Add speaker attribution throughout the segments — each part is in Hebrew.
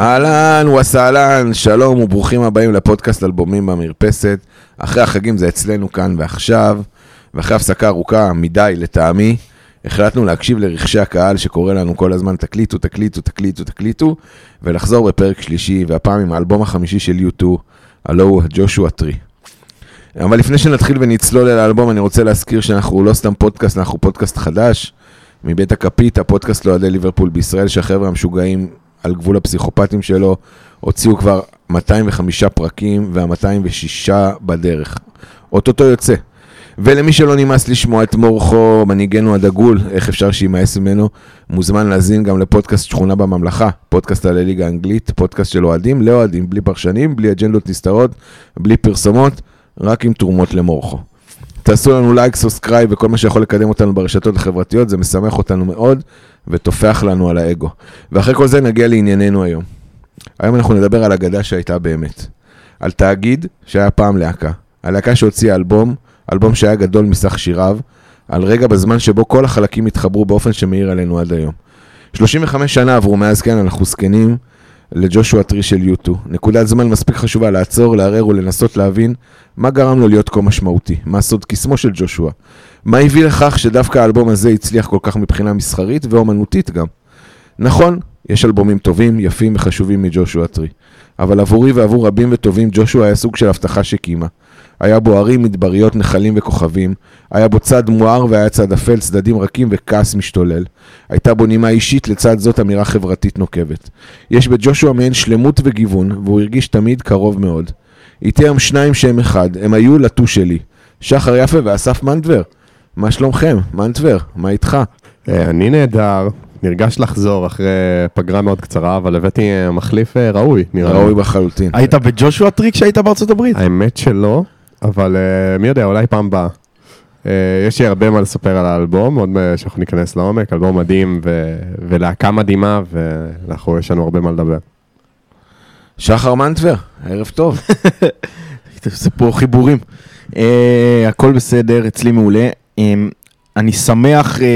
Speaker 1: אהלן וסהלן, שלום וברוכים הבאים לפודקאסט אלבומים במרפסת. אחרי החגים זה אצלנו כאן ועכשיו, ואחרי הפסקה ארוכה מדי לטעמי, החלטנו להקשיב לרכשי הקהל שקורא לנו כל הזמן תקליטו, תקליטו, תקליטו, תקליטו, ולחזור בפרק שלישי, והפעם עם האלבום החמישי של U2, הלו הוא ג'ושוע טרי. אבל לפני שנתחיל ונצלול אל האלבום, אני רוצה להזכיר שאנחנו לא סתם פודקאסט, אנחנו פודקאסט חדש, מבית הכפית, הפודקאסט לאוהדי ליברפול בישראל, שהחבר'ה המשוגעים על גבול הפסיכופטים שלו, הוציאו כבר 205 פרקים וה-206 בדרך. אוטוטו יוצא. ולמי שלא נמאס לשמוע את מורכו, מנהיגנו הדגול, איך אפשר שימאס ממנו, מוזמן להזין גם לפודקאסט שכונה בממלכה, פודקאסט על הליגה האנגלית, פודקאסט של אוהדים לאוהדים, בלי פרשנים, בלי אג'נדות נסתרות, בלי פרסומות, רק עם תרומות למורכו. תעשו לנו לייק, subscribe וכל מה שיכול לקדם אותנו ברשתות החברתיות, זה משמח אותנו מאוד וטופח לנו על האגו. ואחרי כל זה נגיע לענייננו היום. היום אנחנו נדבר על אגדה שהייתה באמת. על תאגיד שהיה פעם להקה. על להקה שהוציאה אלבום, אלבום שהיה גדול מסך שיריו, על רגע בזמן שבו כל החלקים התחברו באופן שמאיר עלינו עד היום. 35 שנה עברו מאז כן, אנחנו זקנים לג'ושוע טרי של יוטו. נקודת זמן מספיק חשובה לעצור, להרהר ולנסות להבין מה גרם לו להיות כה משמעותי, מה סוד קסמו של ג'ושוע. מה הביא לכך שדווקא האלבום הזה הצליח כל כך מבחינה מסחרית ואומנותית גם. נכון, יש אלבומים טובים, יפים וחשובים מג'ושוע טרי. אבל עבורי ועבור רבים וטובים ג'ושוע היה סוג של הבטחה שקימה. היה בו ערים, מדבריות, נחלים וכוכבים. היה בו צד מואר והיה צד אפל, צדדים רכים וכעס משתולל. הייתה בו נימה אישית לצד זאת אמירה חברתית נוקבת. יש בג'ושוע מעין שלמות וגיוון, והוא הרגיש תמיד קרוב מאוד. איתי היום שניים שהם אחד, הם ה U2 שלי. שחר יפה ואסף מנטבר. מה שלומכם? מנטבר, מה איתך?
Speaker 2: אה, אני נהדר, נרגש לחזור אחרי פגרה מאוד קצרה, אבל הבאתי אה, מחליף אה, ראוי, נראה לי.
Speaker 1: ראוי לחלוטין.
Speaker 3: היית ב Joshua Tree כשהיית בארצות הברית?
Speaker 2: האמת שלא, אבל אה, מי יודע, אולי פעם הבאה. אה, יש לי הרבה מה לספר על האלבום, עוד מעט שאנחנו ניכנס לעומק, אלבום מדהים ו- ולהקה מדהימה, ואנחנו, יש לנו הרבה מה לדבר.
Speaker 1: שחר מנטבר, ערב טוב.
Speaker 3: זה פה חיבורים. אה, הכל בסדר, אצלי מעולה. אה, אני שמח אה,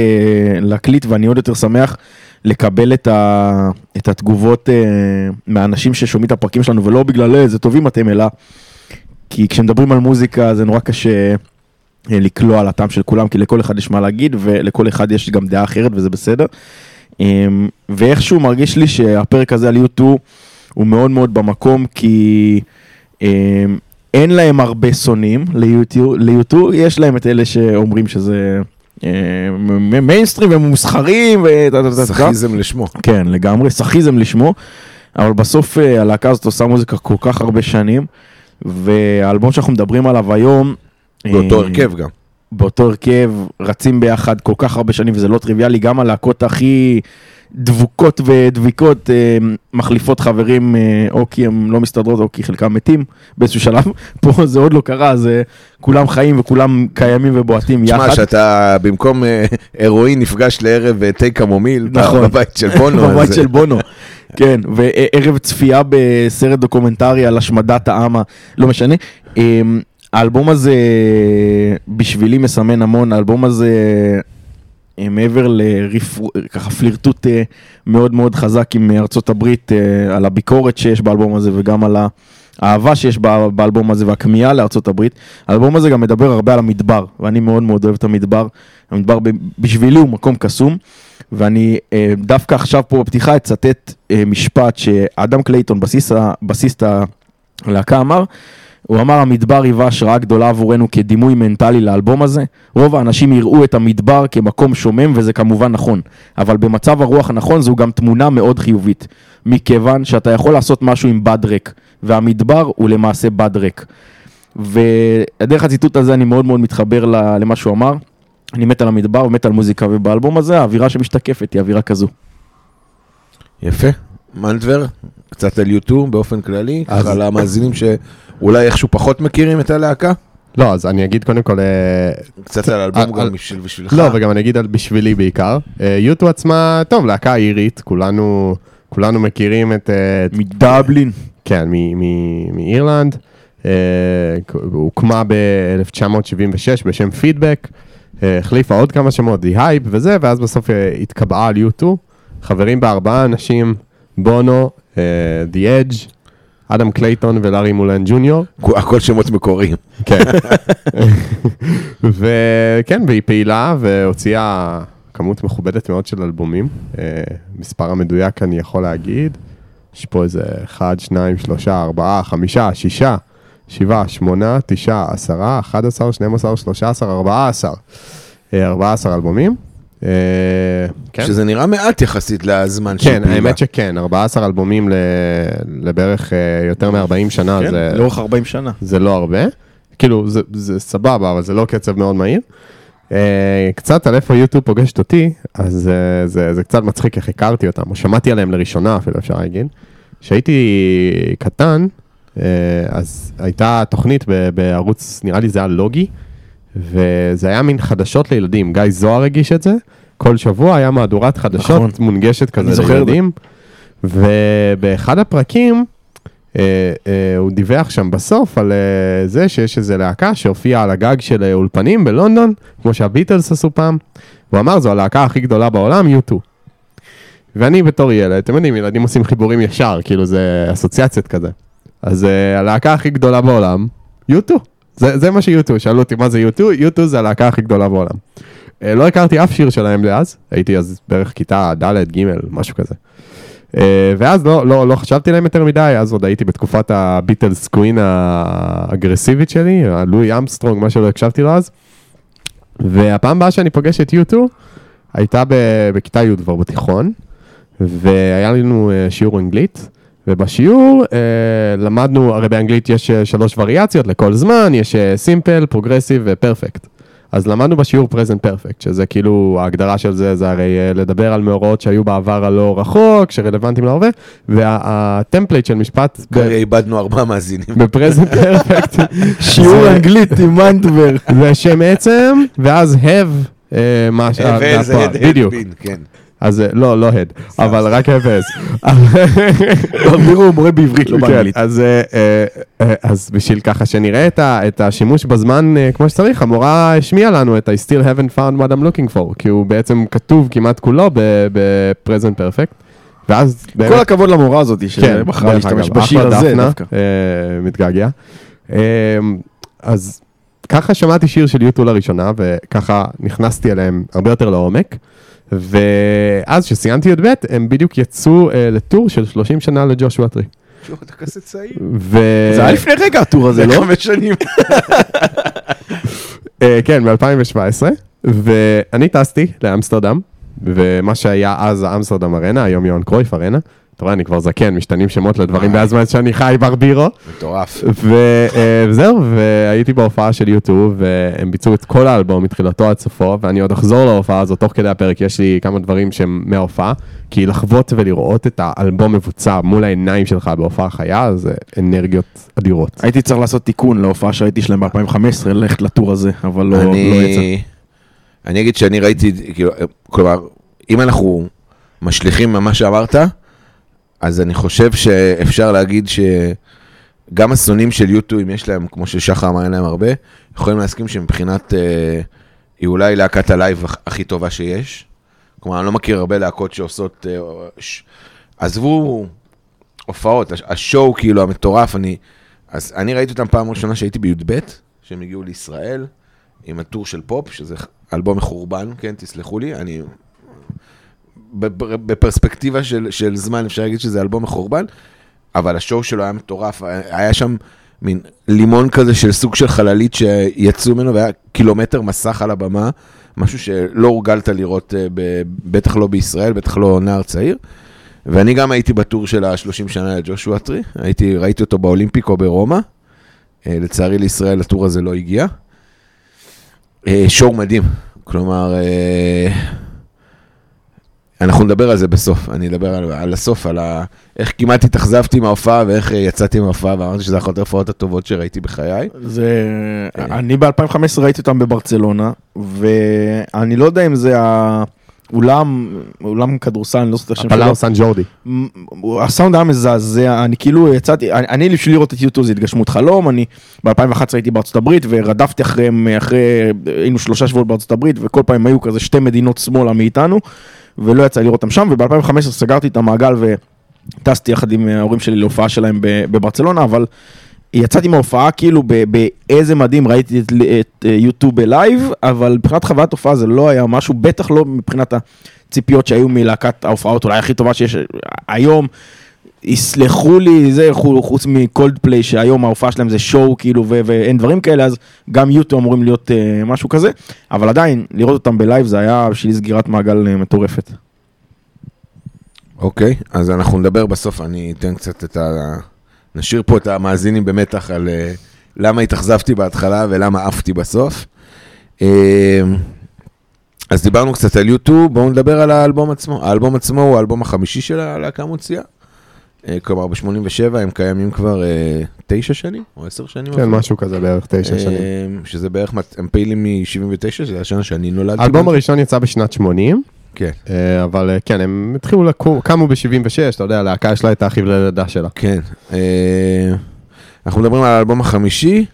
Speaker 3: להקליט ואני עוד יותר שמח לקבל את, ה, את התגובות אה, מהאנשים ששומעים את הפרקים שלנו ולא בגלל איזה טובים אתם אלא כי כשמדברים על מוזיקה זה נורא קשה אה, לקלוע על הטעם של כולם כי לכל אחד יש מה להגיד ולכל אחד יש גם דעה אחרת וזה בסדר. אה, ואיכשהו מרגיש לי שהפרק הזה על U2 הוא מאוד מאוד במקום כי אה, אין להם הרבה שונאים ליוטיוב, יש להם את אלה שאומרים שזה אה, מיינסטרים וממוסחרים.
Speaker 1: סכיזם לשמו.
Speaker 3: כן, לגמרי, סכיזם לשמו, אבל בסוף אה, הלהקה הזאת עושה מוזיקה כל כך הרבה שנים, והאלבום שאנחנו מדברים עליו היום...
Speaker 1: באותו
Speaker 3: אה,
Speaker 1: הרכב גם.
Speaker 3: באותו הרכב, רצים ביחד כל כך הרבה שנים וזה לא טריוויאלי, גם הלהקות הכי דבוקות ודביקות אה, מחליפות חברים, אה, או כי הם לא מסתדרות או כי חלקם מתים באיזשהו שלב, פה זה עוד לא קרה, אז אה, כולם חיים וכולם קיימים ובועטים יחד.
Speaker 1: תשמע, שאתה במקום הרואין נפגש לערב תה קמומיל,
Speaker 3: נכון.
Speaker 1: בבית של בונו.
Speaker 3: בבית של בונו, כן, וערב צפייה בסרט דוקומנטרי על השמדת העם, לא משנה. אמ, האלבום הזה בשבילי מסמן המון, האלבום הזה אה, מעבר לככה פלירטוט אה, מאוד מאוד חזק עם ארצות הברית, אה, על הביקורת שיש באלבום הזה וגם על האהבה שיש באלבום הזה והכמיהה לארצות הברית. האלבום הזה גם מדבר הרבה על המדבר, ואני מאוד מאוד אוהב את המדבר. המדבר בשבילי הוא מקום קסום. ואני אה, דווקא עכשיו פה בפתיחה אצטט אה, משפט שאדם קלייטון, בסיס, בסיסט הלהקה אמר, הוא אמר המדבר היווה השראה גדולה עבורנו כדימוי מנטלי לאלבום הזה. רוב האנשים יראו את המדבר כמקום שומם וזה כמובן נכון, אבל במצב הרוח הנכון זו גם תמונה מאוד חיובית, מכיוון שאתה יכול לעשות משהו עם בד ריק, והמדבר הוא למעשה בד ריק. ודרך הציטוט הזה אני מאוד מאוד מתחבר למה שהוא אמר. אני מת על המדבר ומת על מוזיקה, ובאלבום הזה האווירה שמשתקפת היא אווירה כזו.
Speaker 1: יפה. מנטבר, קצת על U2 באופן כללי,
Speaker 2: אז-
Speaker 1: על המאזינים שאולי איכשהו פחות מכירים את הלהקה.
Speaker 2: לא, אז אני אגיד קודם כל... אה,
Speaker 1: קצת על האלבום
Speaker 2: על-
Speaker 1: גם בשביל- בשבילך.
Speaker 2: לא, וגם אני אגיד על בשבילי בעיקר. אה, U2 עצמה, טוב, להקה אירית, כולנו, כולנו מכירים את... אה,
Speaker 3: מדבלין.
Speaker 2: כן, מ- מ- מאירלנד. אה, הוקמה ב-1976 בשם פידבק. אה, החליפה עוד כמה שמות, The Hype וזה, ואז בסוף אה, התקבעה על U2. חברים בה ארבעה אנשים, בונו, אה, The Edge, אדם קלייטון ולארי מולן ג'וניור.
Speaker 1: הכל שמות מקוריים.
Speaker 2: כן. וכן, והיא פעילה והוציאה כמות מכובדת מאוד של אלבומים. אה, מספר המדויק אני יכול להגיד. יש פה איזה 1, 2, 3, 4, 5, 6, 7, 8, 9, 10, 11, 12, 13, 14. 14 אלבומים. אה, כן.
Speaker 1: שזה נראה מעט יחסית לזמן
Speaker 2: כן, האמת שכן, 14 אלבומים ל- לבערך אה, יותר מ-40 שנה,
Speaker 3: כן,
Speaker 2: זה,
Speaker 3: לאורך 40 שנה.
Speaker 2: זה לא הרבה. כאילו, זה, זה סבבה, אבל זה לא קצב מאוד מהיר. Uh, קצת על איפה יוטיוב פוגשת אותי, אז uh, זה, זה קצת מצחיק איך הכרתי אותם, או שמעתי עליהם לראשונה אפילו, אפשר להגיד. כשהייתי קטן, אז הייתה תוכנית בערוץ, נראה לי זה היה לוגי, וזה היה מין חדשות לילדים, גיא זוהר הגיש את זה, כל שבוע היה מהדורת חדשות
Speaker 3: נכון.
Speaker 2: מונגשת כזה. לילדים, ובאחד הפרקים, אה, אה, הוא דיווח שם בסוף על אה, זה שיש איזה להקה שהופיעה על הגג של אה, אולפנים בלונדון, כמו שהביטלס עשו פעם, הוא אמר זו הלהקה הכי גדולה בעולם, U2. ואני בתור ילד, אתם יודעים, ילדים עושים חיבורים ישר, כאילו זה אסוציאציות כזה. אז uh, הלהקה הכי גדולה בעולם, U2. זה, זה מה ש-U2, שאלו אותי מה זה U2, U2 זה הלהקה הכי גדולה בעולם. Uh, לא הכרתי אף שיר שלהם דאז, הייתי אז בערך כיתה ד', ג', משהו כזה. Uh, ואז לא, לא, לא חשבתי להם יותר מדי, אז עוד הייתי בתקופת הביטלס קווין האגרסיבית שלי, הלואי אמסטרונג, מה שלא הקשבתי לו אז. והפעם הבאה שאני פוגש את U2, הייתה בכיתה י' כבר בתיכון, והיה לנו שיעור אנגלית, ובשיעור אה, למדנו, הרי באנגלית יש אה, שלוש וריאציות לכל זמן, יש simple, progressive ו perfect. אז למדנו בשיעור present perfect, שזה כאילו, ההגדרה של זה, זה הרי אה, לדבר על מאורעות שהיו בעבר הלא רחוק, שרלוונטיים להווה, וה template של משפט
Speaker 1: כרגע איבדנו ארבעה מאזינים.
Speaker 2: ב present perfect,
Speaker 3: שיעור אנגלית עם מנטבר.
Speaker 2: זה שם עצם, ואז have, אה, מה ש... בדיוק. אז אה, לא, לא הד, אבל רק.
Speaker 3: מירו הוא מורה בעברית, לא באנגלית.
Speaker 2: כן, אז, אה, אה, אז בשביל ככה שנראה את, השימוש בזמן כמו שצריך, המורה השמיעה לנו את I still haven't found what I'm looking for, כי הוא בעצם כתוב כמעט כולו ב-present perfect, ואז באמת...
Speaker 3: כל הכבוד למורה הזאת
Speaker 2: כן,
Speaker 3: שבחרה להשתמש בשיר הזה דווקא.
Speaker 2: מתגעגע. אה, אז ככה שמעתי שיר של יוטו לראשונה, וככה נכנסתי אליהם הרבה יותר לעומק. ואז כשסיימתי י"ב, הם בדיוק יצאו אה, לטור של 30 שנה לג'ושוע טרי.
Speaker 1: שוב, אתה כזה צעיר.
Speaker 2: ו...
Speaker 3: זה היה לפני רגע הטור הזה, לא?
Speaker 1: חמש שנים.
Speaker 2: אה, כן, ב-2017, ואני טסתי לאמסטרדם, ומה שהיה אז האמסטרדם ארנה, היום יוהאן קרויף ארנה. אתה רואה, אני כבר זקן, משתנים שמות לדברים. בזמן שאני חי ברבירו.
Speaker 1: מטורף.
Speaker 2: אה, וזהו, והייתי בהופעה של יוטיוב, והם ביצעו את כל האלבום מתחילתו עד סופו, ואני עוד אחזור להופעה הזאת, תוך כדי הפרק יש לי כמה דברים שהם מההופעה, כי לחוות ולראות את האלבום מבוצע מול העיניים שלך בהופעה חיה, זה אנרגיות אדירות.
Speaker 3: הייתי צריך לעשות תיקון להופעה שהייתי שלהם ב-2015, ללכת לטור הזה, אבל לא לא יצא.
Speaker 1: אני, אני אגיד שאני ראיתי, כאילו, כלומר, אם אנחנו משליכים ממה שאמרת, אז אני חושב שאפשר להגיד שגם השונאים של יוטו, אם יש להם, כמו ששחר אמר, אין להם הרבה, יכולים להסכים שמבחינת, אה, היא אולי להקת הלייב הכ- הכי טובה שיש. כלומר, אני לא מכיר הרבה להקות שעושות, אה, ש... עזבו הופעות, הש- ה show כאילו המטורף, אני, אז אני ראיתי אותם פעם ראשונה שהייתי בי"ב, שהם הגיעו לישראל, עם ה tour של פופ, שזה אלבום מחורבן, כן, תסלחו לי, אני... בפרספקטיבה של, של זמן אפשר להגיד שזה אלבום מחורבן, אבל השואו שלו היה מטורף, היה שם מין לימון כזה של סוג של חללית שיצאו ממנו, והיה קילומטר מסך על הבמה, משהו שלא הורגלת לראות, אה, בטח לא בישראל, בטח לא נער צעיר. ואני גם הייתי בטור של ה-30 שנה לג'ושוע טרי, הייתי, ראיתי אותו באולימפיק או ברומא. אה, לצערי לישראל הטור הזה לא הגיע. אה, שואו מדהים, כלומר, אנחנו נדבר על זה בסוף, אני אדבר על, על הסוף, על ה, איך כמעט התאכזבתי מההופעה ואיך אה, יצאתי מההופעה ואמרתי שזה אחת ההופעות הטובות שראיתי בחיי.
Speaker 3: זה... אני ב-2015 ראיתי אותם בברצלונה, ואני לא יודע אם זה האולם, אולם כדורסל, אני לא זוכר את השם שלו.
Speaker 2: הפלאו סן ג'ורדי.
Speaker 3: הסאונד היה מזעזע, אני כאילו יצאתי, אני, אני בשביל לראות את יוטיוב זה התגשמות חלום, אני ב-2011 הייתי בארצות הברית ורדפתי אחריהם, אחרי, היינו שלושה שבועות בארצות הברית וכל פעם היו כזה שתי מדינות שמאלה מאיתנו ולא יצא לראות אותם שם וב-2015 סגרתי את המעגל טסתי יחד עם ההורים שלי להופעה שלהם בברצלונה, אבל יצאתי מההופעה כאילו באיזה מדהים, ראיתי את, את אה, יוטיוב בלייב, אבל מבחינת חוויית הופעה זה לא היה משהו, בטח לא מבחינת הציפיות שהיו מלהקת ההופעות אולי הכי טובה שיש היום. יסלחו לי, זה חו- חוץ מקולד פליי שהיום ההופעה שלהם זה show כאילו ואין דברים כאלה אז גם יוטו אמורים להיות uh, משהו כזה אבל עדיין לראות אותם בלייב זה היה בשבילי סגירת מעגל uh, מטורפת.
Speaker 1: אוקיי, אז אנחנו נדבר בסוף, אני אתן קצת את ה... נשאיר פה את המאזינים במתח על אה, למה התאכזבתי בהתחלה ולמה עפתי בסוף. אה, אז דיברנו קצת על יוטו, בואו נדבר על האלבום עצמו. האלבום עצמו הוא האלבום החמישי של הלהקה מוציאה. אה, כלומר, ב-87 הם קיימים כבר אה, תשע שנים, או עשר שנים.
Speaker 2: כן,
Speaker 1: אפילו.
Speaker 2: משהו כזה בערך תשע שנים.
Speaker 1: אה, שזה בערך, הם פעילים מ-79, שזה השנה שאני נולדתי.
Speaker 2: האלבום. הראשון יצא בשנת 80,
Speaker 1: כן,
Speaker 2: אה, אבל אה, כן, הם התחילו לקום, קמו ב-76, אתה יודע, הלהקה יש לה את האחיו ללידה שלה.
Speaker 1: כן. אה, אנחנו מדברים על האלבום החמישי,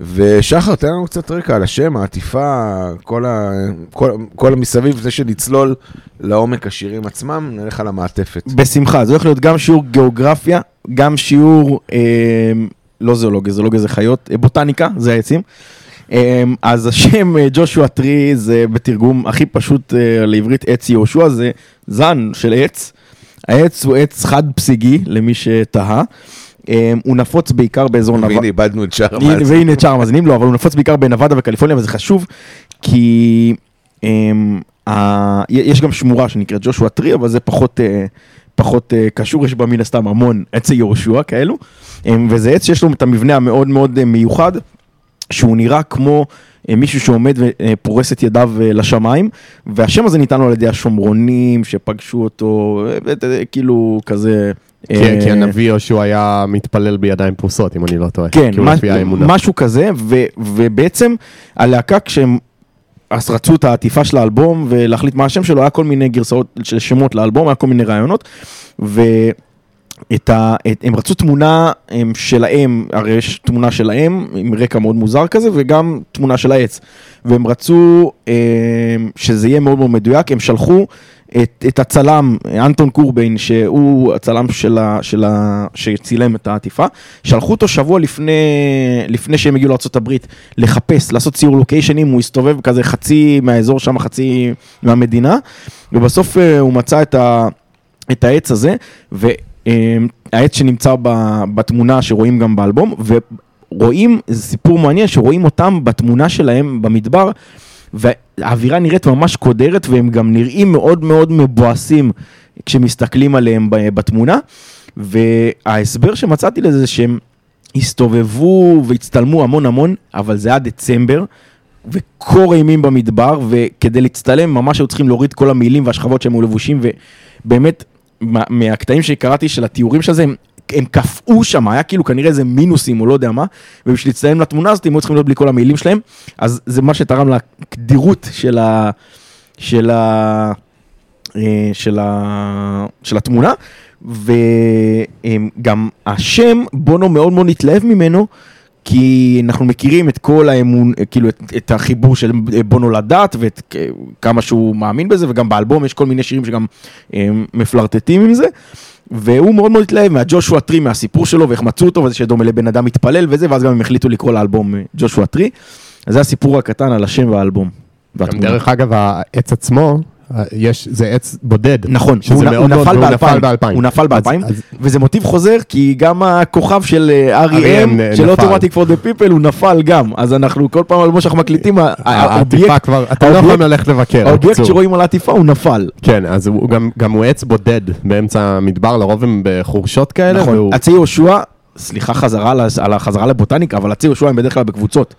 Speaker 1: ושחר, תן לנו קצת רקע על השם, העטיפה, כל, ה... כל, כל המסביב, זה שנצלול לעומק השירים עצמם, נלך על המעטפת.
Speaker 3: בשמחה, זה הולך להיות גם שיעור גיאוגרפיה, גם שיעור, אה, לא זואולוגיה, זואולוגיה זה חיות, אה, בוטניקה, זה העצים. אה, אז השם אה, ג'ושוע טרי זה בתרגום הכי פשוט אה, לעברית עץ יהושע, זה זן של עץ. העץ הוא עץ חד פסיגי, למי שתהה. אה, הוא נפוץ בעיקר באזור נבל.
Speaker 1: והנה, איבדנו את שאר המאזינים.
Speaker 3: והנה את שאר המאזינים לו, אבל הוא נפוץ בעיקר בנבדה וקליפורניה, וזה חשוב, כי אמ. יש גם שמורה שנקראת ג'ושוע טרי, אבל זה פחות, אה, פחות אה, קשור, יש בה מן הסתם המון עצי יהושע כאלו, אמ, וזה עץ שיש לו את המבנה המאוד מאוד אה, מיוחד, שהוא נראה כמו אה, מישהו שעומד ופורס את ידיו אה, לשמיים, והשם הזה ניתן לו על ידי השומרונים שפגשו אותו, אה, אה, כאילו כזה...
Speaker 2: כי
Speaker 3: אה,
Speaker 2: כי הנביא יהושע היה מתפלל בידיים פרוסות, אם אני לא טועה.
Speaker 3: כן. משהו כזה, ובעצם הלהקה כשהם אז רצו את העטיפה של האלבום ולהחליט מה השם שלו, היה כל מיני גרסאות של שמות לאלבום, היה כל מיני רעיונות, ואת ה... את, הם רצו תמונה הם, שלהם, הרי יש תמונה שלהם עם רקע מאוד מוזר כזה, וגם תמונה של העץ. והם רצו אה, שזה יהיה מאוד מאוד מדויק, הם שלחו את, את הצלם, אנטון קורביין, שהוא הצלם של ה, של ה, שצילם את העטיפה, שלחו אותו שבוע לפני, לפני שהם הגיעו לארה"ב לחפש, לעשות ציור לוקיישנים, הוא הסתובב כזה חצי מהאזור שם, חצי מהמדינה, ובסוף אה, הוא מצא את, ה, את העץ הזה, והעץ שנמצא ב, בתמונה שרואים גם באלבום, ורואים, זה סיפור מעניין, שרואים אותם בתמונה שלהם במדבר, והאווירה נראית ממש קודרת והם גם נראים מאוד מאוד מבואסים כשמסתכלים עליהם בתמונה. וההסבר שמצאתי לזה זה שהם הסתובבו והצטלמו המון המון, אבל זה היה דצמבר. וקור אימים במדבר, וכדי להצטלם ממש היו צריכים להוריד כל המעילים והשכבות שהם היו לבושים, ובאמת, מה- מהקטעים שקראתי של התיאורים של זה, הם, הם קפאו שם, היה כאילו כנראה איזה מינוסים או לא יודע מה, ובשביל להצטלם לתמונה הזאת הם היו צריכים להיות בלי כל המעילים שלהם, אז זה מה שתרם לקדירות של, ה, של, ה, אה, של, ה, של התמונה, וגם השם, בונו מאוד מאוד התלהב ממנו, כי אנחנו מכירים את כל האמון, כאילו את, את החיבור של בונו לדת ואת כ- כמה שהוא מאמין בזה, וגם באלבום יש כל מיני שירים שגם אה, מפלרטטים עם זה. והוא מאוד מאוד התלהב מהג'ושוע טרי, מהסיפור שלו, ואיך מצאו אותו, וזה שדומה לבן אדם מתפלל וזה, ואז גם הם החליטו לקרוא לאלבום אה, ג'ושוע טרי. אז זה הסיפור הקטן על השם והאלבום.
Speaker 2: גם. דרך אגב, העץ עצמו, יש, זה עץ בודד.
Speaker 3: נכון,
Speaker 2: שזה
Speaker 3: הוא,
Speaker 2: מאוד
Speaker 3: הוא
Speaker 2: מאוד-
Speaker 3: נפל
Speaker 2: והוא
Speaker 3: באלפיים,
Speaker 2: באלפיים.
Speaker 3: הוא נפל באלפיים,
Speaker 2: אז- אז-
Speaker 3: וזה מוטיב חוזר, כי גם הכוכב של אה,
Speaker 2: R.E.M.,
Speaker 3: של
Speaker 2: נפל.
Speaker 3: Automatic for the People, הוא נפל גם, אז אנחנו כל פעם מה שאנחנו מקליטים,
Speaker 2: העטיפה כבר, אתה לא יכול ללכת לבקר.
Speaker 3: האובייקט. שרואים על העטיפה הוא נפל.
Speaker 2: כן, אז הוא גם, גם הוא עץ בודד באמצע המדבר, לרוב הם בחורשות כאלה.
Speaker 3: נכון,
Speaker 2: והוא-
Speaker 3: עצי יהושע, סליחה חזרה על החזרה לבוטניקה, אבל עצי יהושע הם בדרך כלל בקבוצות.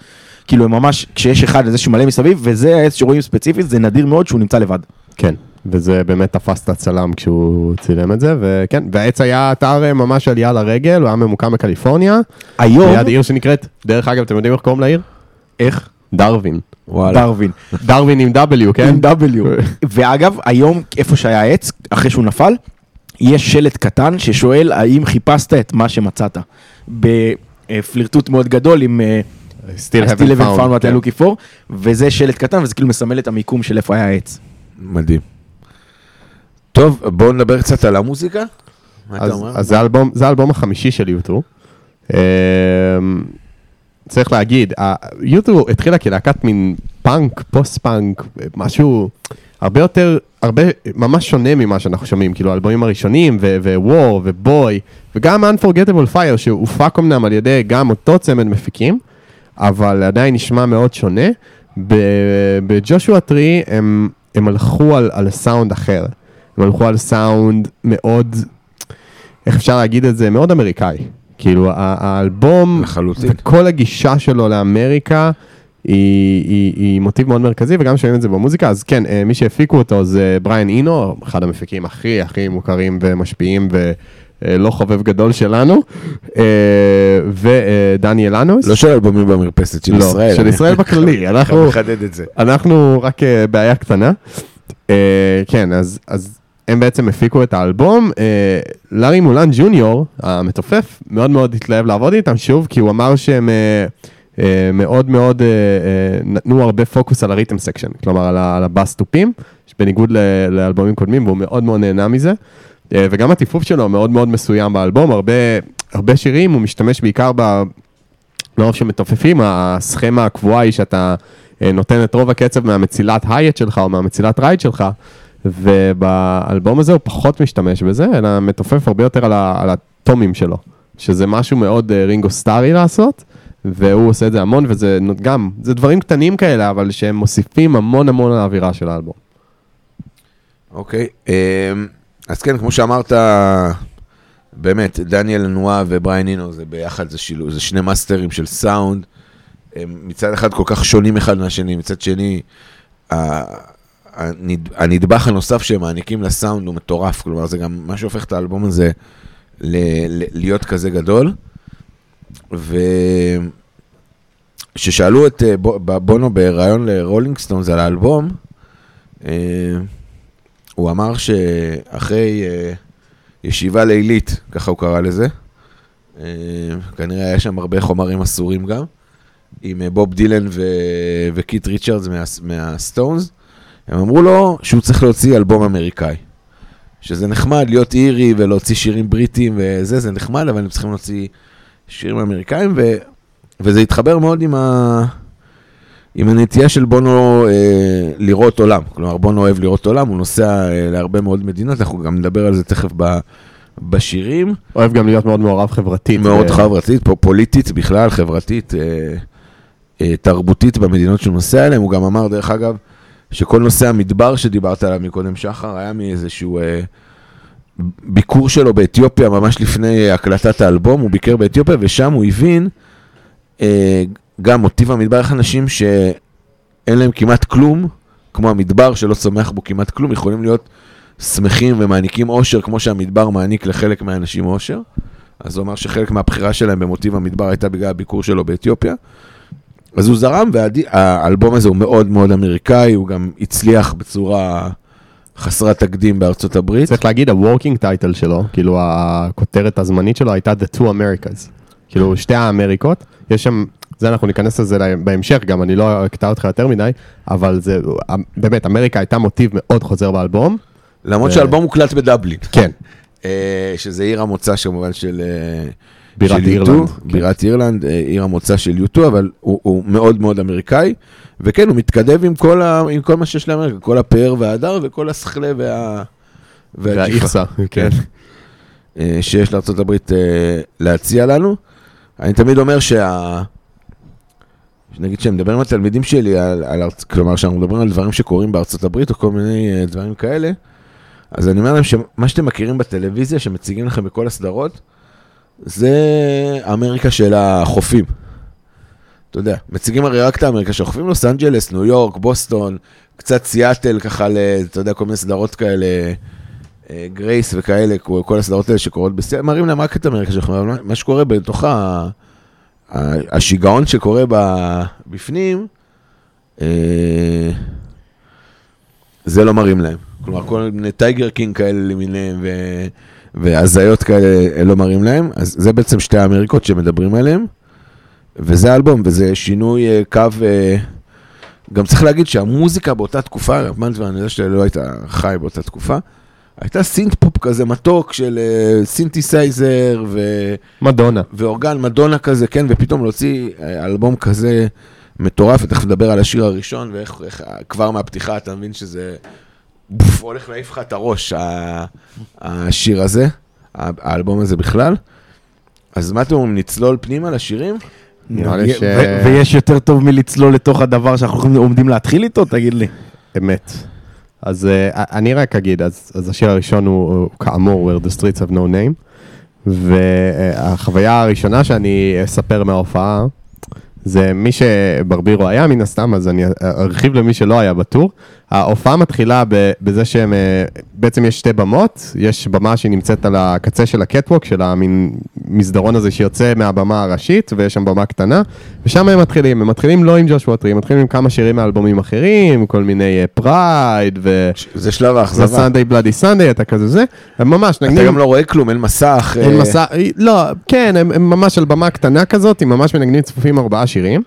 Speaker 3: כאילו הם ממש, כשיש אחד איזה שמלא מסביב, וזה העץ שרואים ספציפית, זה נדיר מאוד שהוא נמצא לבד.
Speaker 2: כן, וזה באמת תפס את הצלם כשהוא צילם את זה, וכן, והעץ היה אתר אה, ממש עלייה לרגל, הוא היה ממוקם בקליפורניה,
Speaker 3: היום,
Speaker 2: ליד עיר שנקראת, דרך אגב, אתם יודעים איך קוראים לעיר?
Speaker 3: איך?
Speaker 2: דרווין.
Speaker 1: וואלה.
Speaker 3: דרווין.
Speaker 2: דרווין עם W, כן?
Speaker 3: עם W. ואגב, היום, איפה שהיה העץ, אחרי שהוא נפל, יש שלט קטן ששואל האם חיפשת את מה שמצאת. בפלירטוט מאוד גדול עם אה,
Speaker 2: Still
Speaker 3: I still haven't found what. I'm looking for, וזה שלט קטן וזה כאילו מסמל את המיקום של איפה היה העץ.
Speaker 1: מדהים. טוב, בואו נדבר קצת על המוזיקה. מה אתה
Speaker 2: אז,
Speaker 1: אומר?
Speaker 2: אז זה האלבום, זה האלבום החמישי של יוטו. צריך להגיד, יוטו התחילה כלהקת מין פאנק, פוסט פאנק, משהו הרבה יותר, הרבה, ממש שונה ממה שאנחנו שומעים, כאילו האלבומים הראשונים, ו-War, ו-Boy, וגם Unforgettable Fire, שהופק אמנם על ידי גם אותו צמד מפיקים, אבל עדיין נשמע מאוד שונה. בג'ושוע טרי הם, הם הלכו על, על סאונד אחר. הם הלכו על סאונד מאוד, איך אפשר להגיד את זה? מאוד אמריקאי. כאילו האלבום,
Speaker 1: לחלוטין.
Speaker 2: וכל הגישה שלו לאמריקה, היא, היא, היא מוטיב מאוד מרכזי, וגם שומעים את זה במוזיקה, אז כן, אה, מי שהפיקו אותו זה בריאן אינו, אחד המפיקים הכי הכי מוכרים ומשפיעים ולא חובב גדול שלנו, אה, ודניאל אנוס.
Speaker 1: לא של אלבומים במרפסת, של
Speaker 2: לא,
Speaker 1: ישראל.
Speaker 2: של ישראל בכללי, אנחנו-
Speaker 1: אני מחדד את זה.
Speaker 2: אנחנו רק אה, בעיה קטנה. אה, כן, אז, אז הם בעצם הפיקו את האלבום. אה, לארי מולן ג'וניור, המתופף, מאוד מאוד התלהב לעבוד איתם שוב, כי הוא אמר שהם אה, אה, מאוד מאוד אה, אה, נתנו הרבה פוקוס על ה rhythm section, כלומר על, ה- על הבאס תופים, בניגוד לאלבומים קודמים, והוא מאוד מאוד נהנה מזה. אה, וגם הטיפוף שלו מאוד מאוד מסוים באלבום, הרבה, הרבה שירים, הוא משתמש בעיקר ב... לא רק שמתופפים, הסכמה הקבועה היא שאתה אה, נותן את רוב הקצב מהמצילת hi-hat שלך או מהמצילת ride שלך, ובאלבום הזה הוא פחות משתמש בזה, אלא מתופף הרבה יותר על, ה, על הטומים שלו, שזה משהו מאוד אה, רינגו סטארי לעשות, והוא עושה את זה המון, וזה גם, זה דברים קטנים כאלה, אבל שהם מוסיפים המון המון על האווירה של האלבום.
Speaker 1: אוקיי, אמ, אז כן, כמו שאמרת, באמת, דניאל נועה ובריין אינו זה ביחד, זה שילוב, זה שני מאסטרים של סאונד. הם מצד אחד כל כך שונים אחד מהשני, מצד שני, הנדבך הנוסף שהם מעניקים לסאונד הוא מטורף, כלומר זה גם מה שהופך את האלבום הזה ל- ל- להיות כזה גדול. וכששאלו את אה, בו- בונו בריאיון לרולינג סטונס על האלבום, אה, הוא אמר שאחרי אה, ישיבה לילית, ככה הוא קרא לזה, אה, כנראה היה שם הרבה חומרים אסורים גם, עם אה, בוב דילן ו- וקיט ריצ'רדס מה- מהסטונס, הם אמרו לו שהוא צריך להוציא אלבום אמריקאי. שזה נחמד להיות אירי ולהוציא שירים בריטיים וזה, זה נחמד, אבל הם צריכים להוציא שירים אמריקאים, ו... וזה התחבר מאוד עם, ה... עם הנטייה של בונו אה, לראות עולם. כלומר, בונו אוהב לראות עולם, הוא נוסע אה, להרבה מאוד מדינות, אנחנו גם נדבר על זה תכף ב... בשירים.
Speaker 2: אוהב גם להיות מאוד מעורב חברתית.
Speaker 1: מאוד
Speaker 2: ו-
Speaker 1: חברתית, פוליטית בכלל, חברתית, אה, אה, תרבותית במדינות שהוא נוסע אליהן. הוא גם אמר, דרך אגב, שכל נושא המדבר שדיברת עליו מקודם, שחר, היה מאיזשהו אה, ביקור שלו באתיופיה, ממש לפני הקלטת האלבום, הוא ביקר באתיופיה, ושם הוא הבין אה, גם מוטיב המדבר, איך אנשים שאין להם כמעט כלום, כמו המדבר שלא צומח בו כמעט כלום, יכולים להיות שמחים ומעניקים אושר, כמו שהמדבר מעניק לחלק מהאנשים אושר. אז הוא אמר שחלק מהבחירה שלהם במוטיב המדבר הייתה בגלל הביקור שלו באתיופיה. אז הוא זרם, והאלבום הזה הוא מאוד מאוד אמריקאי, הוא גם הצליח בצורה חסרת תקדים בארצות הברית.
Speaker 2: צריך להגיד, ה-working title שלו, כאילו הכותרת הזמנית שלו הייתה The Two Americas. כאילו שתי האמריקות, יש שם, זה אנחנו ניכנס לזה בהמשך גם, אני לא אקטע אותך יותר מדי, אבל זה, באמת, אמריקה הייתה מוטיב מאוד חוזר באלבום.
Speaker 1: למרות
Speaker 2: ו-
Speaker 1: שהאלבום הוקלט בדבלין,
Speaker 2: כן.
Speaker 1: אה, שזה עיר המוצא כמובן של... אה,
Speaker 2: בירת
Speaker 1: של
Speaker 2: אירלנד,
Speaker 1: U2,
Speaker 2: כן.
Speaker 1: בירת אירלנד, עיר המוצא של U2, אבל הוא, הוא מאוד מאוד אמריקאי, וכן, הוא מתכתב עם כל, ה, עם כל מה שיש לאמריקה, כל הפאר וההדר וכל הסכלה וה...
Speaker 2: והאיכסה, כן.
Speaker 1: אה, שיש לארה"ב להציע לנו. אני תמיד אומר שה... נגיד שאני מדבר עם התלמידים שלי, על, על, כלומר שאנחנו מדברים על דברים שקורים בארצות הברית או כל מיני אה, דברים כאלה, אז אני אומר להם שמה שאתם מכירים בטלוויזיה, שמציגים לכם בכל הסדרות, זה אמריקה של החופים. אתה יודע, מציגים הרי רק את האמריקה של החופים, לוס אנג'לס, ניו יורק, בוסטון, קצת סיאטל, ככה, ל- אתה יודע, כל מיני סדרות כאלה, אה, Grey's וכאלה, כל הסדרות האלה שקורות בסיאטל, מראים להם רק את אמריקה של מה- מה שקורה בתוך ה... השיגעון שקורה בפנים, אה, זה לא מראים להם. כלומר, כל מיני Tiger King כאלה למיניהם, והזיות כאלה לא מראים להם, אז זה בעצם שתי האמריקות שמדברים עליהן, וזה האלבום, וזה שינוי אה, קו... אה, גם צריך להגיד שהמוזיקה באותה תקופה, מנטבר, אני יודע שאתה לא היית חי באותה תקופה, הייתה synth pop כזה מתוק של אה, סינתסייזר ו...
Speaker 2: מדונה.
Speaker 1: ואורגן מדונה כזה, כן, ופתאום להוציא אה, אלבום כזה מטורף, ותכף נדבר על השיר הראשון, ואיך איך, כבר מהפתיחה אתה מבין שזה בוף, הולך להעיף לך את הראש, ה- השיר הזה, האלבום הזה בכלל. אז מה אתם אומרים, נצלול פנימה לשירים?
Speaker 2: נראה לי ש-
Speaker 3: ו- ויש יותר טוב מלצלול לתוך הדבר שאנחנו עומדים להתחיל איתו? תגיד לי.
Speaker 2: אמת. אז uh, אני רק אגיד, אז, אז השיר הראשון הוא, כאמור Where the Streets have no name, והחוויה הראשונה שאני אספר מההופעה, זה מי שברבירו היה מן הסתם, אז אני ארחיב למי שלא היה בטור. ההופעה מתחילה בזה שהם, אה, בעצם יש שתי במות, יש במה שהיא נמצאת על הקצה של ה catwalk, של המין מסדרון הזה שיוצא מהבמה הראשית, ויש שם במה קטנה, ושם הם מתחילים, הם מתחילים לא עם Joshua Tree, הם מתחילים עם כמה שירים מאלבומים אחרים, כל מיני Pride, ו...
Speaker 1: זה שלב האכזבה.
Speaker 2: ו Sunday Bloody Sunday, אתה כזה זה, הם ממש
Speaker 1: את
Speaker 2: הנגנים,
Speaker 1: גם לא רואה כלום, אין מסך.
Speaker 2: אין
Speaker 1: אה,
Speaker 2: מסך, לא, כן, הם, הם ממש על במה קטנה כזאת, הם ממש מנגנים צפופים ארבעה שירים,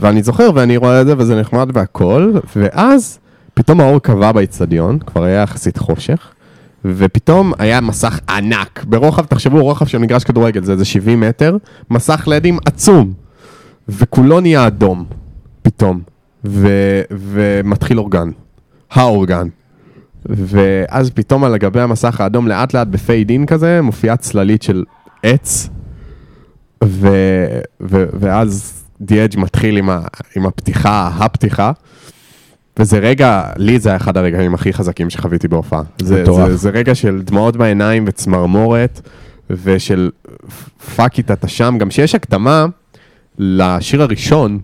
Speaker 2: ואני זוכר ואני רואה את זה וזה נחמד והכל, ואז פתאום האור קבע באיצטדיון, כבר היה יחסית חושך, ופתאום היה מסך ענק, ברוחב, תחשבו, רוחב של מגרש כדורגל, זה איזה 70 מטר, מסך לדים עצום, וכולו נהיה אדום, פתאום, ו, ומתחיל אורגן, האורגן. ואז פתאום על גבי המסך האדום לאט לאט ב fade in כזה מופיעה צללית של עץ ו, ו, ואז The Edge מתחיל עם, ה, עם הפתיחה, הפתיחה וזה רגע, לי זה היה אחד הרגעים הכי חזקים שחוויתי בהופעה. זה. זה, זה רגע של דמעות בעיניים וצמרמורת ושל fuck איפה אתה שם, גם שיש הקדמה לשיר הראשון,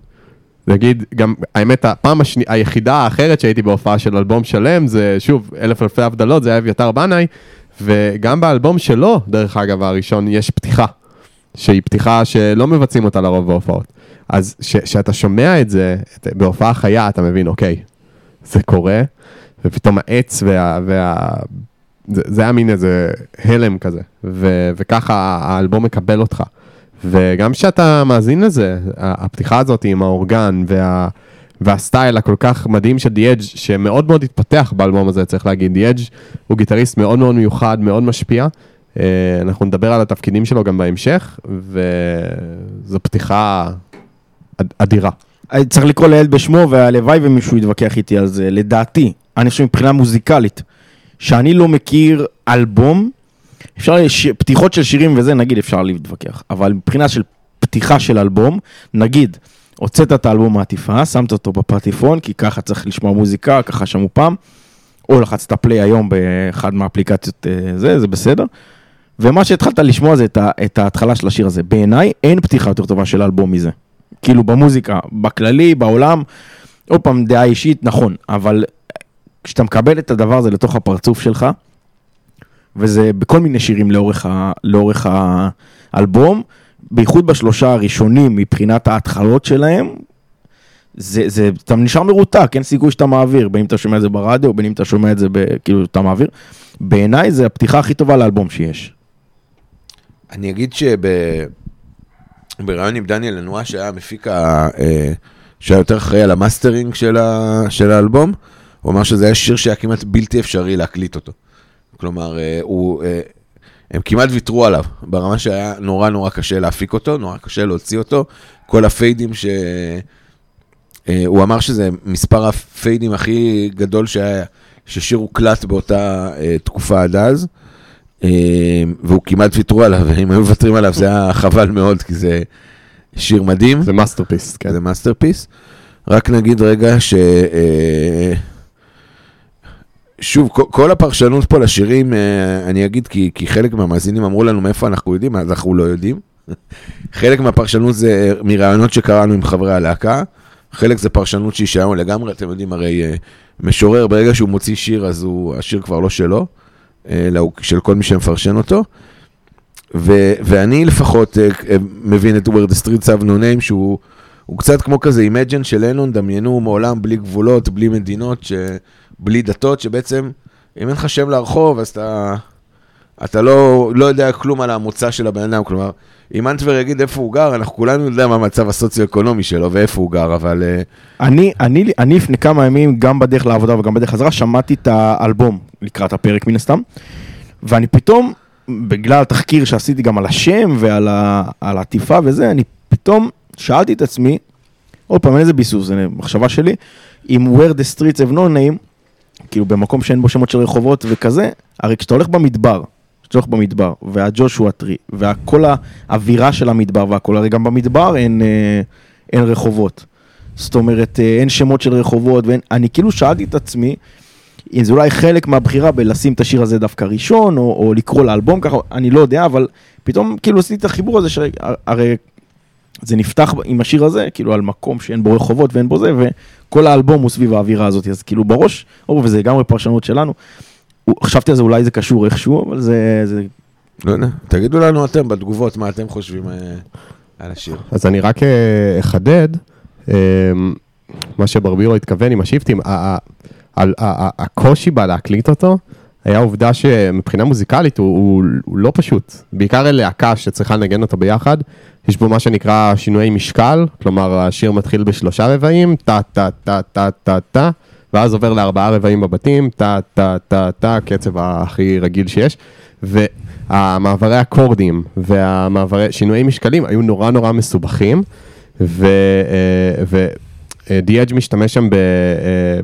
Speaker 2: נגיד, גם, האמת, הפעם השני, היחידה האחרת שהייתי בהופעה של אלבום שלם, זה שוב, אלף אלפי הבדלות, זה היה אביתר בנאי, וגם באלבום שלו, דרך אגב, הראשון, יש פתיחה, שהיא פתיחה שלא מבצעים אותה לרוב בהופעות. אז כשאתה שומע את זה את, בהופעה חיה, אתה מבין, אוקיי, זה קורה, ופתאום העץ וה... וה זה, זה היה מין איזה הלם כזה, ו, וככה האלבום מקבל אותך. וגם כשאתה מאזין לזה, הפתיחה הזאת עם האורגן וה, והסטייל הכל כך מדהים של דיאג' שמאוד מאוד התפתח באלבום הזה, צריך להגיד. דיאג' הוא גיטריסט מאוד מאוד מיוחד, מאוד משפיע. אה, אנחנו נדבר על התפקידים שלו גם בהמשך, וזו פתיחה אד- אדירה.
Speaker 3: אני צריך לקרוא לילד בשמו, והלוואי ומישהו יתווכח איתי על זה. לדעתי, אני חושב מבחינה מוזיקלית, שאני לא מכיר אלבום, אפשר, לש... פתיחות של שירים וזה, נגיד אפשר להתווכח, אבל מבחינה של פתיחה של אלבום, נגיד, הוצאת את האלבום מהעטיפה, שמת אותו בפטיפון, כי ככה צריך לשמוע מוזיקה, ככה שמעו פעם, או לחצת פליי היום באחד מהאפליקציות, אה, זה, זה בסדר. ומה שהתחלת לשמוע זה את ההתחלה של השיר הזה. בעיניי אין פתיחה יותר טובה של אלבום מזה. כאילו במוזיקה, בכללי, בעולם, עוד פעם, דעה אישית, נכון, אבל כשאתה מקבל את הדבר הזה לתוך הפרצוף שלך, וזה בכל מיני שירים לאורך, ה, לאורך האלבום, בייחוד בשלושה הראשונים מבחינת ההתחלות שלהם, זה, זה, אתה נשאר מרותק, אין סיכוי שאתה מעביר, בין אם אתה שומע את זה ברדיו, בין אם אתה שומע את זה, ב, כאילו, אתה מעביר. בעיניי זה הפתיחה הכי טובה לאלבום שיש.
Speaker 1: אני אגיד שבריאיון עם דניאל לנועה, שהיה המפיק ה... אה, שהיה יותר אחראי על המאסטרינג של, ה... של האלבום, הוא אמר שזה היה שיר שהיה כמעט בלתי אפשרי להקליט אותו. כלומר, אה, הוא, אה, הם כמעט ויתרו עליו, ברמה שהיה נורא נורא קשה להפיק אותו, נורא קשה להוציא אותו. כל הפיידים ש... הוא אמר שזה מספר הפיידים הכי גדול שהיה, ששיר הוקלט באותה תקופה עד אז. אה, והוא כמעט ויתרו עליו, ואם היו מוותרים עליו זה היה חבל מאוד, כי זה שיר מדהים,
Speaker 2: זה masterpiece, כן.
Speaker 1: זה masterpiece. רק נגיד רגע ש... אה, שוב, כל- הפרשנות פה לשירים, אה, אני אגיד כי, כי חלק מהמאזינים אמרו לנו מאיפה אנחנו יודעים, אז אנחנו לא יודעים. חלק מהפרשנות זה מראיונות שקראנו עם חברי הלהקה, חלק זה פרשנות שהיא שלנו לגמרי, אתם יודעים, הרי אה, משורר, ברגע שהוא מוציא שיר, אז הוא, השיר כבר לא שלו, אה, של כל מי שמפרשן אותו. ו, ואני לפחות אה, אה, מבין את Where the Streets have no name, שהוא הוא קצת כמו כזה Imagine של לנון, דמיינו מעולם בלי גבולות, בלי מדינות, ש, בלי דתות, שבעצם, אם אין לך שם לרחוב, אז אתה, אתה לא, לא יודע כלום על המוצא של הבן אדם. כלומר, אם אנטבר יגיד איפה הוא גר, אנחנו כולנו יודעים מה המצב הסוציו-אקונומי שלו ואיפה הוא גר, אבל... אה,
Speaker 3: אני, אני, אני לפני כמה ימים, גם בדרך לעבודה וגם בדרך חזרה, שמעתי את האלבום. לקראת הפרק מן הסתם. ואני פתאום, בגלל התחקיר שעשיתי גם על השם ועל ה- על העטיפה וזה, אני פתאום שאלתי את עצמי, עוד פעם, איזה ביסוס, זו מחשבה שלי, אם where the streets have no name, כאילו במקום שאין בו שמות של רחובות וכזה, הרי כשאתה הולך במדבר, כשאתה הולך במדבר, והג'ושוע טרי, וכל האווירה של המדבר והכל, הרי גם במדבר אין, אה, אין רחובות. זאת אומרת, אה, אין שמות של רחובות, ואין, אני כאילו שאלתי את עצמי, זה אולי חלק מהבחירה בלשים את השיר הזה דווקא ראשון, או, או לקרוא לאלבום ככה, אני לא יודע, אבל פתאום כאילו עשיתי את החיבור הזה, שהרי זה נפתח עם השיר הזה, כאילו על מקום שאין בו רחובות ואין בו זה, וכל האלבום הוא סביב האווירה הזאת, אז כאילו בראש, או, וזה לגמרי פרשנות שלנו, חשבתי על זה, אולי זה קשור איכשהו, אבל זה, זה
Speaker 1: לא יודע, תגידו לנו אתם בתגובות מה אתם חושבים אה, על השיר.
Speaker 2: אז אני רק אה, אחדד, אה, מה שברבירו התכוון עם השיפטים, ה- ה- על- ה- ה- הקושי בה להקליט אותו, היה עובדה שמבחינה מוזיקלית הוא, הוא, הוא לא פשוט. בעיקר ללהקה שצריכה לנגן אותו ביחד, יש בו מה שנקרא שינויי משקל, כלומר השיר מתחיל בשלושה רבעים, טה טה טה טה טה טה, ואז עובר לארבעה רבעים בבתים, טה טה טה טה, קצב הכי רגיל שיש. והמעברי אקורדים והמעברי שינויי משקלים היו נורא נורא מסובכים, ו... אה, ו The Edge משתמש שם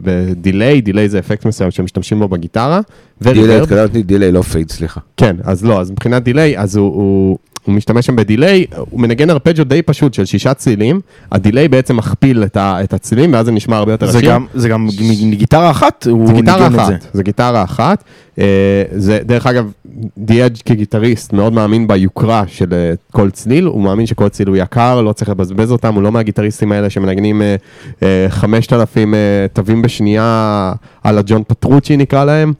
Speaker 2: ב delay, delay זה אפקט מסוים שמשתמשים בו בגיטרה. delay.
Speaker 1: התקדמתי, delay לא fade, סליחה.
Speaker 2: כן, אז לא, אז מבחינת delay, אז הוא, הוא, משתמש שם ב delay, הוא מנגן ארפג'ו די פשוט של שישה צלילים, ה delay בעצם מכפיל את, ה, את הצלילים, ואז זה נשמע הרבה יותר
Speaker 3: זה
Speaker 2: עשיר.
Speaker 3: גם, זה גם מגיטרה אחת, הוא
Speaker 2: זה גיטרה
Speaker 3: ניגן את זה.
Speaker 2: זה גיטרה אחת. אה, זה, דרך אגב, The Edge כגיטריסט מאוד מאמין ביוקרה של אה, כל צליל, הוא מאמין שכל צליל הוא יקר, לא צריך לבזבז אותם, הוא לא מהגיטריסטים האלה שמנגנים אה, אה, 5,000 אה, תווים בשנייה אה לה ג'ון פטרוצ'י נקרא להם.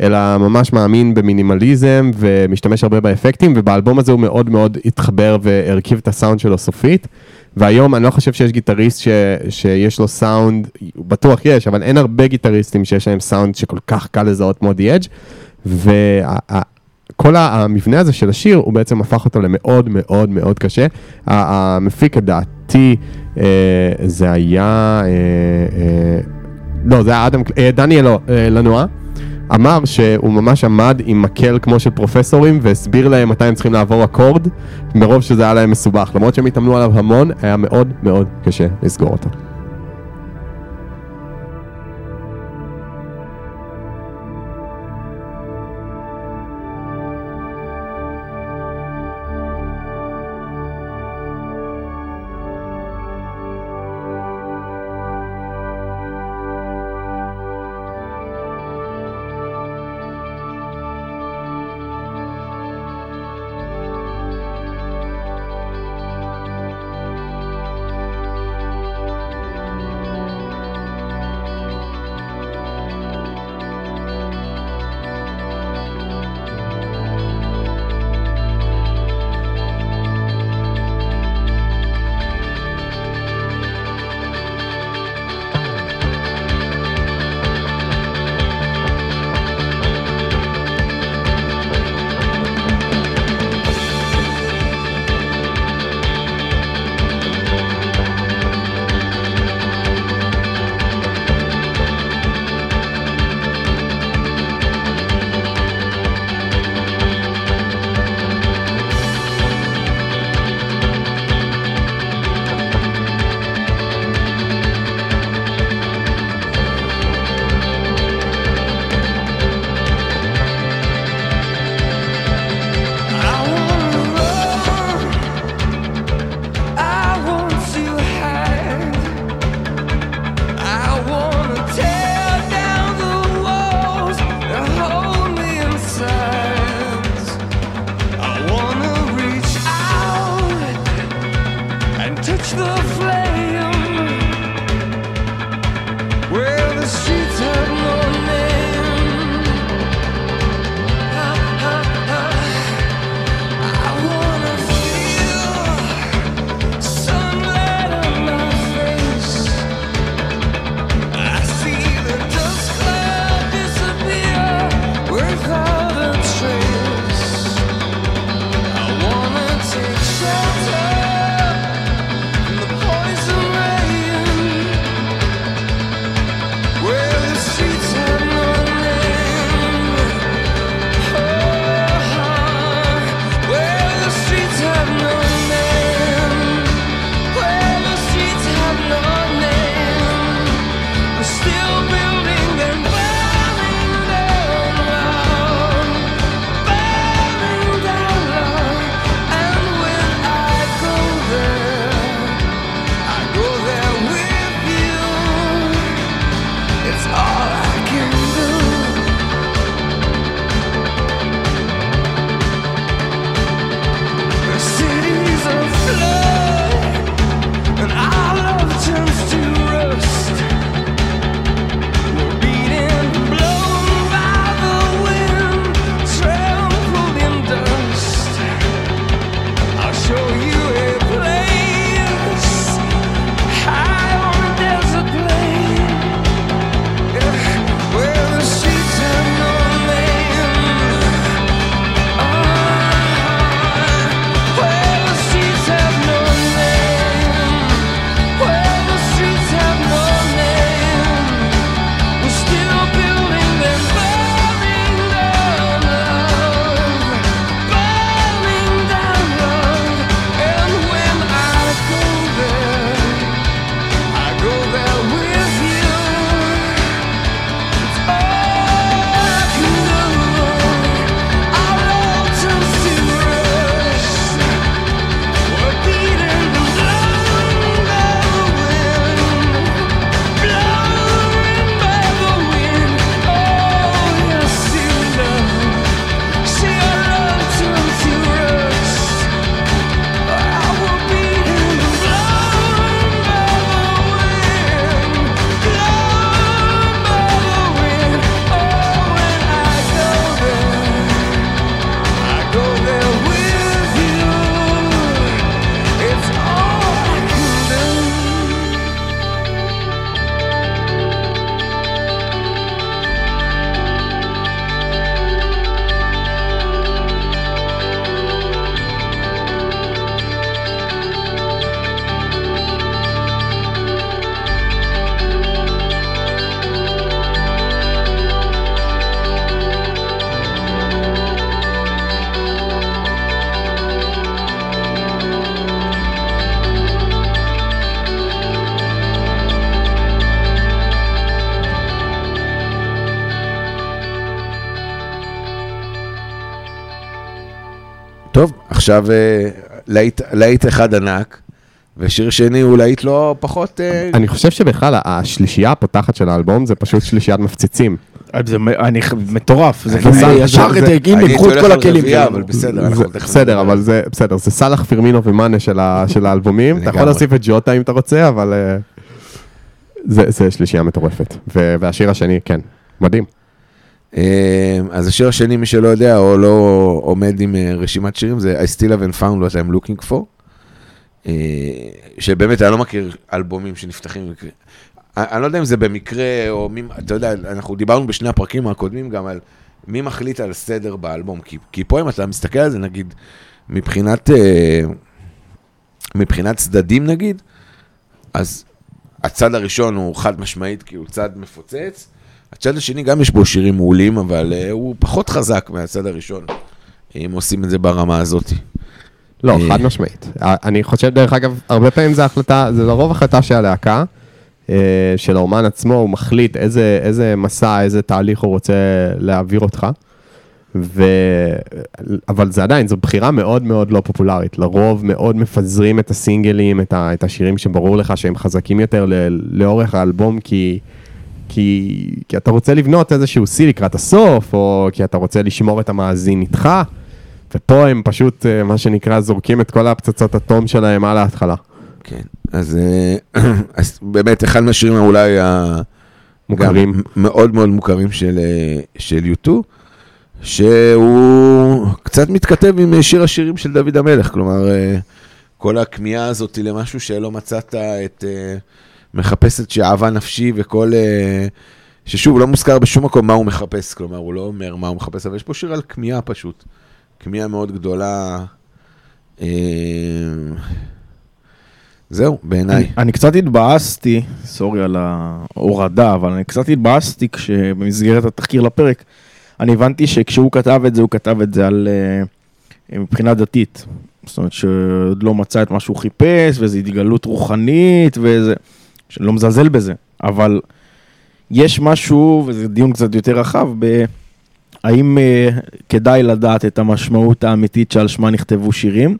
Speaker 2: אלא ממש מאמין במינימליזם ומשתמש הרבה באפקטים, ובאלבום הזה הוא מאוד מאוד התחבר והרכיב את הסאונד שלו סופית. והיום אני לא חושב שיש גיטריסט ש, שיש לו סאונד, בטוח יש, אבל אין הרבה גיטריסטים שיש להם סאונד שכל כך קל לזהות כמו The Edge וכל המבנה הזה של השיר, הוא בעצם הפך אותו למאוד מאוד מאוד קשה. המפיק לדעתי, אה, זה היה, אה, אה, לא, זה היה אדם, אה, דניאל אה, לנועה. אמר שהוא ממש עמד עם מקל כמו של פרופסורים והסביר להם מתי הם צריכים לעבור אקורד, מרוב שזה היה להם מסובך. למרות שהם התאמנו עליו המון, היה מאוד מאוד קשה לסגור אותו.
Speaker 1: עכשיו אה, להיט, להיט אחד ענק, ושיר שני הוא להיט לא פחות... אה,
Speaker 2: אני חושב שבכלל השלישייה הפותחת של האלבום זה פשוט שלישיית מפציצים.
Speaker 3: זה מ- אני מטורף, זה
Speaker 2: אני-
Speaker 3: כאילו
Speaker 2: זה-
Speaker 3: ישר
Speaker 2: זה-
Speaker 3: את
Speaker 2: זה-
Speaker 3: הנה,
Speaker 1: אני
Speaker 3: קחו את כל הכלים.
Speaker 1: אבל בסדר,
Speaker 2: זה-. אבל זה בסדר, זה סאלח, פרמינו ומאנה של האלבומים. אתה יכול. להוסיף את ג'וטה אם אתה רוצה, אבל אה, זה זה שלישייה מטורפת. והשיר השני, כן, מדהים.
Speaker 1: אה, אז השיר השני, מי שלא יודע או לא עומד עם אה, רשימת שירים, זה I still haven't found what I'm looking for. אה, שבאמת, אני לא מכיר אלבומים שנפתחים. אני לא יודע אם זה במקרה, או מי, אתה יודע, אנחנו דיברנו בשני הפרקים הקודמים גם על מי מחליט על סדר באלבום. כי, כי פה אם אתה מסתכל על זה, נגיד, מבחינת, מבחינת צדדים נגיד, אז הצד הראשון הוא חד משמעית, כי הוא צד מפוצץ. הצד השני גם יש בו שירים מעולים, אבל uh, הוא פחות חזק מהצד הראשון, אם עושים את זה ברמה הזאת.
Speaker 2: לא,
Speaker 1: אה.
Speaker 2: חד משמעית. אה, אני חושב, דרך אגב, הרבה פעמים זה החלטה, זה לרוב החלטה של הלהקה, אה, של האומן עצמו, הוא מחליט איזה, איזה מסע, איזה תהליך הוא רוצה להעביר אותך. ו... אבל זה עדיין, זו בחירה מאוד מאוד לא פופולרית. לרוב מאוד מפזרים את הסינגלים, את, ה... את השירים שברור לך שהם חזקים יותר ל... לאורך האלבום, כי... כי... כי אתה רוצה לבנות איזשהו שיא לקראת הסוף, או כי אתה רוצה לשמור את המאזין איתך. ופה הם פשוט, אה, מה שנקרא, זורקים את כל הפצצות אטום שלהם על ההתחלה.
Speaker 1: כן, אז, uh, אז באמת, אחד מהשירים אולי ה...
Speaker 2: מוכרים.
Speaker 1: גם מאוד מאוד מוכרים של, אה, של U2, שהוא קצת מתכתב עם אה, שיר השירים של דוד המלך, כלומר, אה, כל הכמיהה הזאת למשהו שלא מצאת את אה, מחפשת שאהבה נפשי וכל... אה, ששוב, לא מוזכר בשום מקום מה הוא מחפש, כלומר, הוא לא אומר מה הוא מחפש, אבל יש פה שיר על כמיהה פשוט. כמיהה מאוד גדולה. אה, זהו, בעיניי.
Speaker 3: אני- אני קצת התבאסתי, סורי על ההורדה, אבל אני קצת התבאסתי כשבמסגרת התחקיר לפרק, אני הבנתי שכשהוא כתב את זה, הוא כתב את זה על... אה, מבחינה דתית. זאת אומרת שעוד לא מצא את מה שהוא חיפש, וזו התגלות רוחנית, וזה... שאני לא מזלזל בזה, אבל יש משהו, וזה דיון קצת יותר רחב, ב... האם אה, כדאי לדעת את המשמעות האמיתית שעל שמה נכתבו שירים,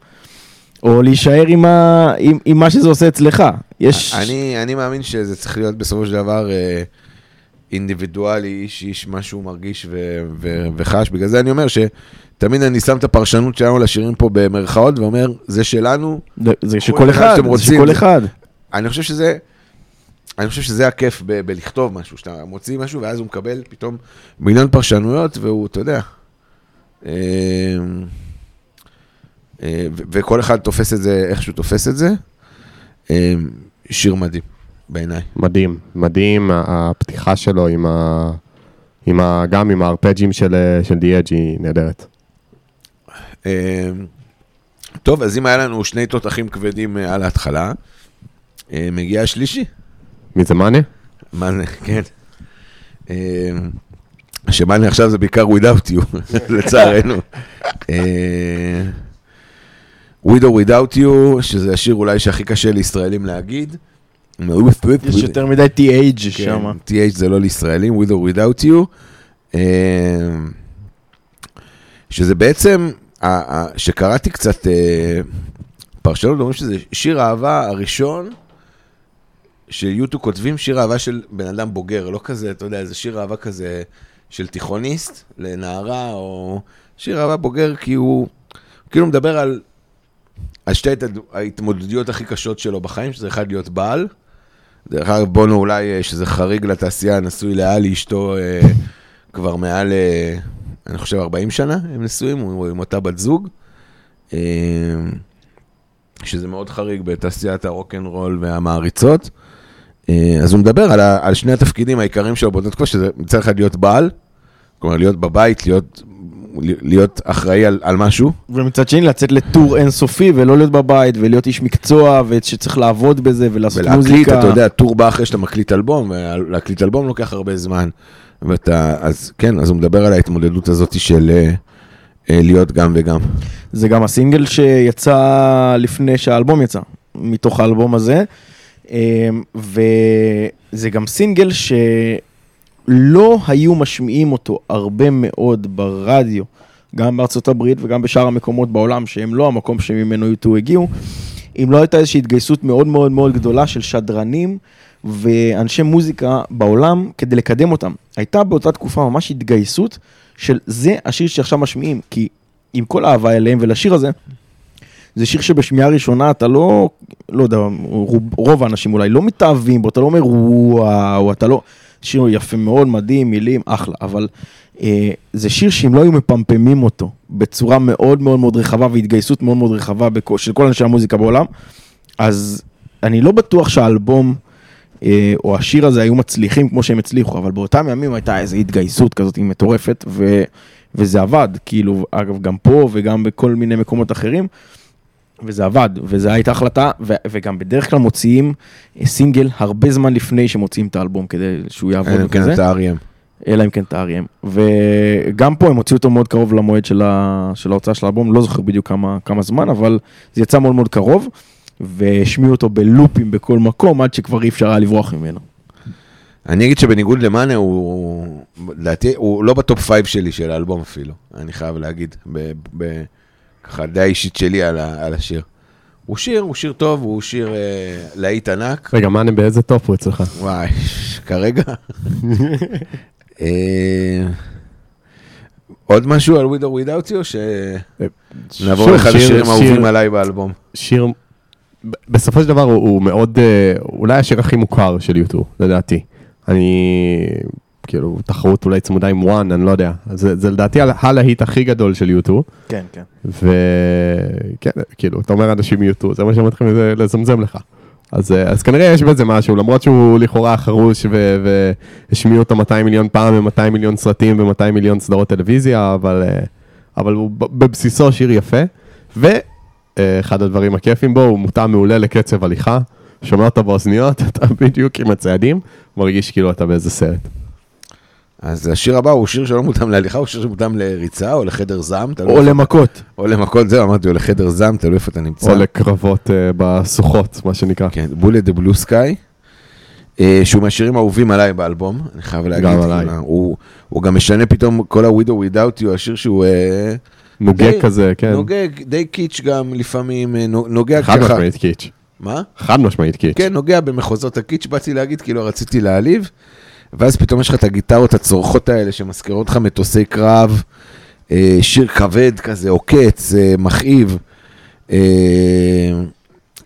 Speaker 3: או להישאר עם, ה... עם, עם מה שזה עושה אצלך. יש...
Speaker 1: אני, אני מאמין שזה צריך להיות בסופו של דבר אה, אינדיבידואלי, איש איש מה שהוא מרגיש ו, ו, וחש. בגלל זה אני אומר שתמיד אני שם את הפרשנות שלנו לשירים פה במרכאות ואומר, זה שלנו.
Speaker 3: זה, זה שכל
Speaker 1: כל
Speaker 3: אחד, זה
Speaker 1: רוצים.
Speaker 3: שכל אחד.
Speaker 1: אני חושב שזה, אני חושב שזה הכיף ב, בלכתוב משהו, שאתה מוציא משהו ואז הוא מקבל פתאום מיליון פרשנויות והוא, אתה יודע. אה, אה, ו- וכל אחד תופס את זה איך שהוא תופס את זה. אה, שיר מדהים, בעיניי.
Speaker 2: מדהים, מדהים, הפתיחה שלו עם ה... עם ה... גם עם הארפג'ים של, של דיאג' היא נהדרת.
Speaker 1: אה, טוב, אז אם היה לנו שני תותחים כבדים אה, על ההתחלה, אה, מגיע השלישי.
Speaker 2: מי זה מאנה?
Speaker 1: מה זה, כן. אה, שמאני עכשיו זה בעיקר without you, לצערנו. אה, with or without you, שזה השיר אולי שהכי קשה לישראלים להגיד.
Speaker 3: יש יותר מדי TH שם.
Speaker 1: כן, TH זה לא לישראלים, with or without you. אה, שזה בעצם, שקראתי קצת פרשנות, אומרים שזה שיר האהבה הראשון שיוטו כותבים שיר אהבה של בן אדם בוגר, לא כזה, אתה יודע, זה שיר אהבה כזה של תיכוניסט לנערה, או שיר אהבה בוגר, כי הוא כאילו מדבר על, על שתי ההת- ההתמודדויות הכי קשות שלו בחיים, שזה אחד להיות בעל. דרך אגב, בונו אולי, אה, שזה חריג לתעשייה, נשוי לאלי, אשתו אה, כבר מעל, אה, אני חושב, 40 שנה הם נשואים, הוא עם אותה בת זוג. אה, שזה מאוד חריג בתעשיית הרוקנרול והמעריצות. אה, אז הוא מדבר על, ה- על שני התפקידים העיקריים שלו באותה תקופה, שזה מצד אחד להיות בעל, כלומר להיות בבית, להיות, להיות אחראי על, על משהו,
Speaker 3: ומצד שני לצאת לטור אינסופי ולא להיות בבית ולהיות איש מקצוע ושצריך לעבוד בזה ולעשות
Speaker 1: ולהקליט,
Speaker 3: מוזיקה.
Speaker 1: אתה יודע, טור בא אחרי שאתה מקליט אלבום, ולהקליט אלבום לוקח הרבה זמן. ואתה, אז כן, אז הוא מדבר על ההתמודדות הזאת של אה, אה, להיות גם וגם.
Speaker 3: זה גם הסינגל שיצא לפני שהאלבום יצא, מתוך האלבום הזה. אמ, וזה גם סינגל שלא היו משמיעים אותו הרבה מאוד ברדיו גם בארצות הברית וגם בשאר המקומות בעולם, שהם לא המקום שממנו U2 הגיעו, אם לא הייתה איזושהי התגייסות מאוד מאוד מאוד גדולה של שדרנים ואנשי מוזיקה בעולם כדי לקדם אותם. הייתה באותה תקופה ממש התגייסות של זה השיר שעכשיו משמיעים, כי עם כל האהבה אליהם ולשיר הזה, זה שיר שבשמיעה ראשונה אתה לא, לא יודע, רוב, רוב האנשים אולי לא מתאהבים בו, אתה לא אומר וואו, אתה לא, שיר יפה מאוד, מדהים, מילים, אחלה, אבל אה, זה שיר שאם לא היו מפמפמים אותו בצורה מאוד מאוד מאוד רחבה והתגייסות מאוד מאוד רחבה בכ- של כל אנשי המוזיקה בעולם, אז אני לא בטוח שהאלבום אה, או השיר הזה היו מצליחים כמו שהם הצליחו, אבל באותם ימים הייתה איזו התגייסות כזאת מטורפת, ו, וזה עבד, כאילו, אגב, גם פה וגם בכל מיני מקומות אחרים. וזה עבד, וזו הייתה החלטה, ו- וגם בדרך כלל מוציאים אה, סינגל הרבה זמן לפני שמוציאים את האלבום כדי שהוא יעבוד
Speaker 1: אלא אם כן
Speaker 3: וכזה,
Speaker 1: אתה אריאם.
Speaker 3: אלא אם כן את ה-R.E.M. וגם פה הם הוציאו אותו מאוד קרוב למועד של, ה- של ההוצאה של האלבום, לא זוכר בדיוק כמה, כמה זמן, אבל זה יצא מאוד מאוד קרוב, והשמיעו אותו בלופים בכל מקום, עד שכבר אי אפשר היה לברוח ממנו.
Speaker 1: אני אגיד שבניגוד למאנה, הוא, לדעתי, הוא לא ב top five שלי של האלבום אפילו, אני חייב להגיד, ב, ב, ככה דעה אישית שלי על, ה, על השיר. הוא שיר, הוא שיר טוב, הוא שיר אה, להיט ענק.
Speaker 2: רגע, מאנה באיזה top הוא אצלך?
Speaker 1: וואי, כרגע. אה, עוד משהו על With or Without You, או שנעבור לאחד השירים
Speaker 2: שיר-
Speaker 1: האהובים עליי באלבום?
Speaker 2: שיר, בסופו של דבר הוא, הוא מאוד, אה, אולי השיר הכי מוכר של יוטו, לדעתי. אני, כאילו, תחרות אולי צמודה עם וואן, אני לא יודע. זה, זה לדעתי הלהיט הכי גדול של יוטו,
Speaker 3: כן, כן.
Speaker 2: וכן, כאילו, אתה אומר אנשים מיוטו, זה מה שהם מתחילים לז- לזמזם לך. אז, אה, אז כנראה יש בזה משהו, למרות שהוא לכאורה חרוש והשמיעו אותו 200 מיליון פעם ו-200 מיליון סרטים ו-200 מיליון סדרות טלוויזיה, אבל, אה, אבל הוא בבסיסו שיר יפה. ואחד הדברים הכיפים בו, הוא מותאם מעולה לקצב הליכה. שומע אותו באוזניות, אתה בדיוק עם הצעדים, מרגיש כאילו אתה באיזה סרט.
Speaker 1: אז השיר הבא הוא שיר שלא מותאם להליכה, הוא שיר שמותאם לריצה או לחדר זעם.
Speaker 3: או
Speaker 1: איפה-
Speaker 3: למכות.
Speaker 1: או למכות, זהו, אמרתי, או לחדר זעם, תלוי איפה אתה נמצא.
Speaker 2: או לקרבות אה, בסוחות, מה שנקרא.
Speaker 1: כן, בולט דה בלו סקאי, שהוא מהשירים האהובים עליי באלבום, אני חייב להגיד.
Speaker 2: גם עליי.
Speaker 1: כאילו, הוא, הוא גם משנה פתאום כל ה-With or Without You, השיר שהוא אה,
Speaker 2: נוגה
Speaker 1: די-
Speaker 2: כזה, כן.
Speaker 1: נוגע, די קיץ' גם לפעמים, אה, נו- נוגע
Speaker 2: חד
Speaker 1: ככה.
Speaker 2: משמעית קיץ'.
Speaker 1: מה?
Speaker 2: חד משמעית קיץ'.
Speaker 1: כן, נוגע במחוזות הקיץ', באתי להגיד, כאילו רציתי להעליב, ואז פתאום יש לך את הגיטרות הצורחות האלה שמזכירות לך מטוסי קרב, אה, שיר כבד כזה, עוקץ, אה, מכאיב. אה,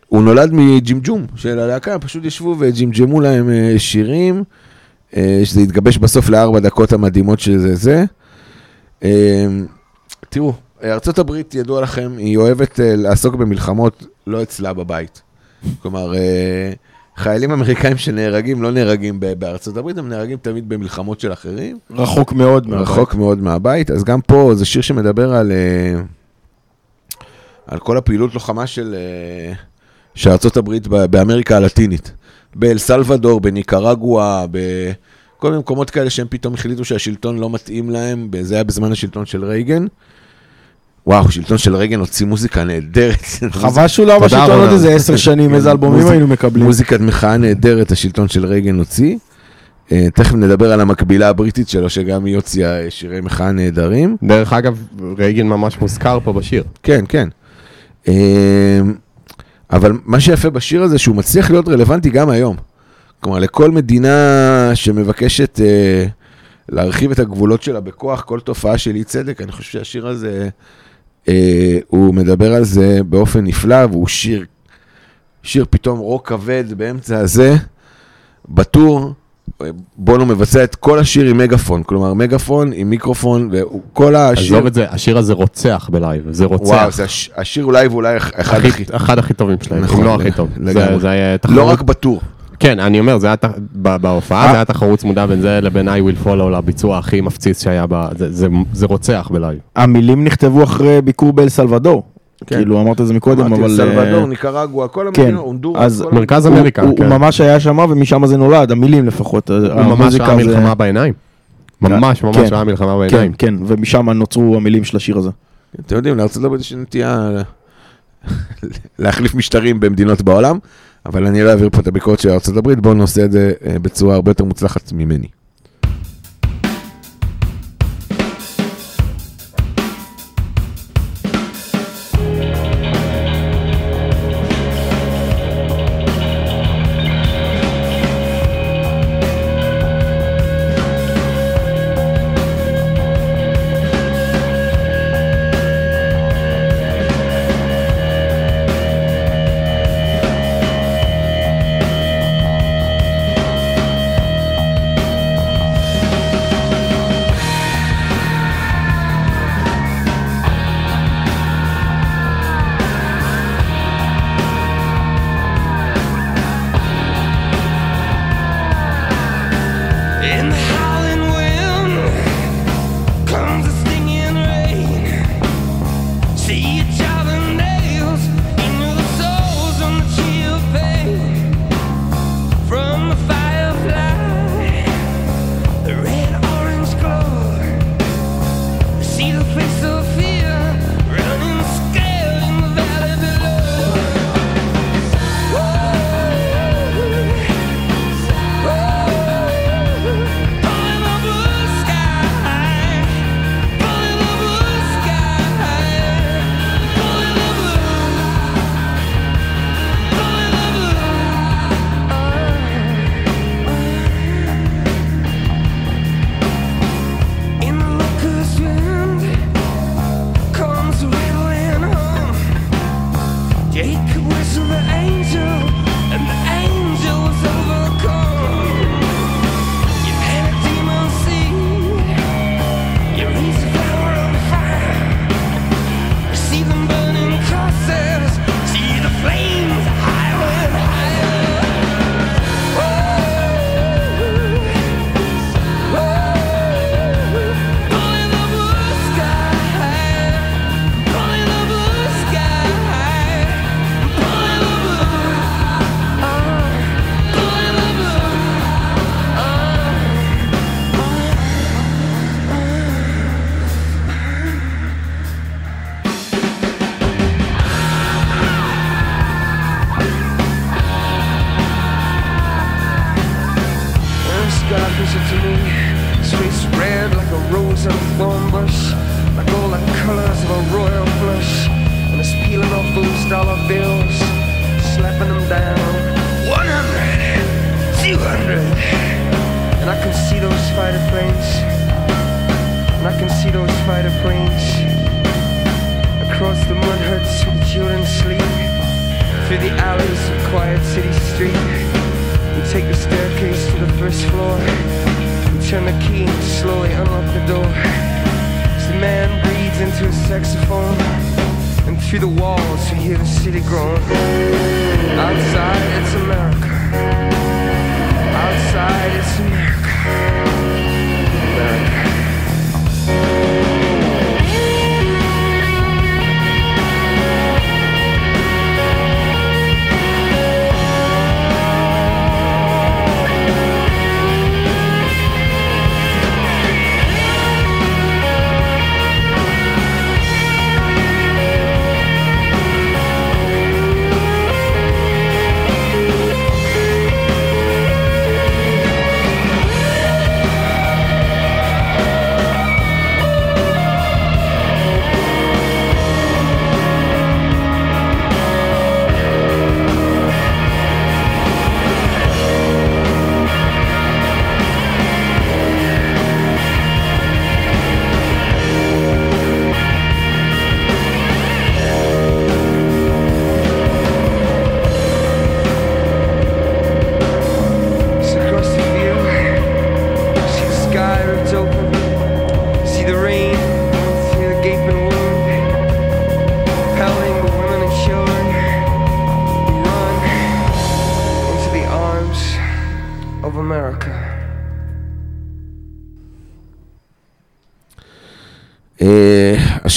Speaker 1: הוא נולד מג'ימג'ום של הלהקה, פשוט ישבו וג'ימג'מו להם שירים, שזה התגבש בסוף לארבע דקות המדהימות שזה זה. תראו, הברית, ידוע לכם, היא אוהבת לעסוק במלחמות לא אצלה בבית. כלומר, חיילים אמריקאים שנהרגים לא נהרגים בארצות הברית, הם נהרגים תמיד במלחמות של אחרים.
Speaker 3: רחוק מאוד מהבית.
Speaker 1: רחוק מאוד מהבית, אז גם פה זה שיר שמדבר על, אה, על כל הפעילות לוחמה של, אה, של ארצות הברית באמריקה הלטינית. באל סלבדור, בניקרגואה, בכל מיני מקומות כאלה שהם פתאום החליטו שהשלטון לא מתאים להם, זה היה בזמן השלטון של רייגן. וואו, שלטון של רייגן הוציא מוזיקה נהדרת.
Speaker 3: חבל שהוא לא בשלטון עוד. איזה עשר שנים, איזה אלבומים
Speaker 1: מוזיק-
Speaker 3: היינו מקבלים.
Speaker 1: מוזיקת מחאה נהדרת השלטון של רייגן הוציא. אה, תכף נדבר על המקבילה הבריטית שלו, שגם היא הוציאה אה, שירי מחאה נהדרים.
Speaker 2: דרך אגב, רייגן ממש מוזכר פה בשיר.
Speaker 1: כן, כן. אה, אבל מה שיפה בשיר הזה, שהוא מצליח להיות רלוונטי גם היום. כלומר, לכל מדינה שמבקשת אה, להרחיב את הגבולות שלה בכוח, כל תופעה של אי צדק, אני חושב שהשיר הזה, הוא מדבר על זה באופן נפלא, והוא שיר, שיר פתאום רוק כבד באמצע הזה, ב tour. בונו מבצע את כל השיר עם מגאפון, כלומר מגאפון עם מיקרופון, וכל השיר...
Speaker 2: עזוב את זה, השיר הזה רוצח ב live, זה רוצח.
Speaker 1: וואו, זה הש... השיר אולי ואולי אחד
Speaker 2: הכי-. אחד הכי טובים שלהם,
Speaker 1: נכון,
Speaker 2: אם לא
Speaker 1: ל-
Speaker 2: הכי טוב.
Speaker 1: לגמרי.
Speaker 2: זה- זה היה תחרות.
Speaker 1: לא רק ב tour.
Speaker 2: כן, אני אומר, זה היה בהופעה,
Speaker 1: אה.
Speaker 2: זה היה תחרות צמודה בין זה לבין I will follow לביצוע הכי מפציץ שהיה ב... זה- זה- זה רוצח ב live.
Speaker 3: המילים נכתבו אחרי ביקור באל סלבדור.
Speaker 1: כן.
Speaker 3: כאילו, אמרת את זה מקודם,
Speaker 1: אמרתי,
Speaker 3: אבל...
Speaker 1: סלבדור,
Speaker 3: אה,
Speaker 1: ניקרגואה, כל
Speaker 3: כן,
Speaker 1: המדינות, הונדורס,
Speaker 3: אז
Speaker 1: כל
Speaker 2: מרכז אמריקה,
Speaker 3: הוא-
Speaker 2: כן.
Speaker 3: הוא ממש היה שם ומשם זה נולד, המילים לפחות.
Speaker 2: הוא ממש
Speaker 3: זה-
Speaker 2: מלחמה בעיניים. ממש ממש
Speaker 3: כן.
Speaker 2: ראה מלחמה
Speaker 3: כן,
Speaker 2: בעיניים.
Speaker 3: כן, ומשם נוצרו המילים של השיר הזה.
Speaker 1: אתם יודעים, לארצות הברית יש נטייה להחליף משטרים במדינות בעולם, אבל אני לא אעביר פה את הביקורת של הברית, בואו נעשה את זה אה, בצורה הרבה יותר מוצלחת ממני.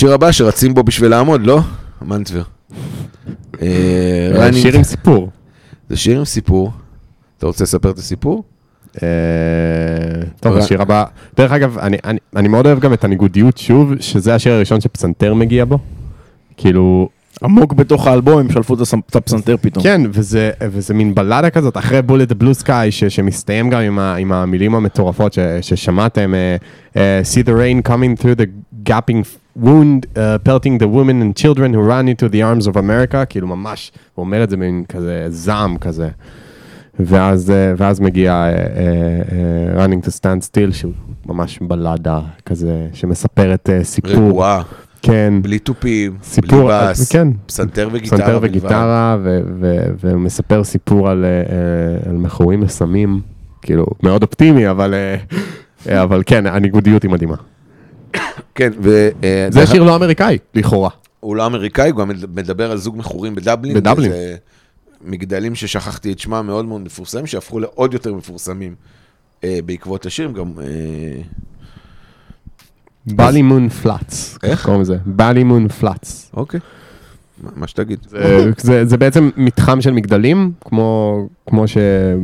Speaker 1: השיר הבא שרצים בו בשביל לעמוד, לא? מנטבר. אה,
Speaker 2: אה, שיר עם סיפור.
Speaker 1: זה שיר עם סיפור. אתה רוצה לספר את הסיפור?
Speaker 2: אה, טוב, השיר הבא, דרך אגב, אני- אני- אני מאוד אוהב גם את הניגודיות שוב, שזה השיר הראשון שפסנתר מגיע בו. כאילו,
Speaker 3: עמוק בתוך האלבום הם שלפו את הפסנתר פתאום.
Speaker 2: כן, וזה, וזה מין בלדה כזאת, אחרי בולט בלו סקאי, שמסתיים גם עם, ה, עם המילים המטורפות ש, ששמעתם, uh, uh, see the rain coming through the gapping wound, uh, pelting the women and children who run into the arms of America, כאילו ממש, הוא אומר את זה במין כזה זעם כזה. ואז, אה, ואז מגיע uh, uh, uh, running to stand still, שהוא ממש בלדה כזה, שמספרת uh, סיפור.
Speaker 1: רגועה,
Speaker 2: כן.
Speaker 1: בלי תופים,
Speaker 2: סיפור,
Speaker 1: בלי בס,
Speaker 2: כן.
Speaker 1: פסנתר וגיטרה.
Speaker 2: פסנתר. וגיטרה, ו- ו- והוא מספר סיפור על, אה, על מכורים לסמים, כאילו, מאוד אופטימי, אבל, אה, אבל כן, הניגודיות היא מדהימה.
Speaker 1: כן, ו... אה,
Speaker 2: זה שיר לא אמריקאי, לכאורה.
Speaker 1: הוא לא אמריקאי, הוא גם מדבר על זוג מכורים בדבלין.
Speaker 2: בדבלין.
Speaker 1: מגדלים ששכחתי את שמם מאוד מאוד מפורסמים, שהפכו לעוד יותר מפורסמים אה, בעקבות השיר, גם... אה,
Speaker 2: בלימון פלאץ?
Speaker 1: איך
Speaker 2: קוראים לזה? בלימון פלאץ.
Speaker 1: אוקיי, מה- שתגיד.
Speaker 2: זה- זה זה בעצם מתחם של מגדלים, כמו כמו ש...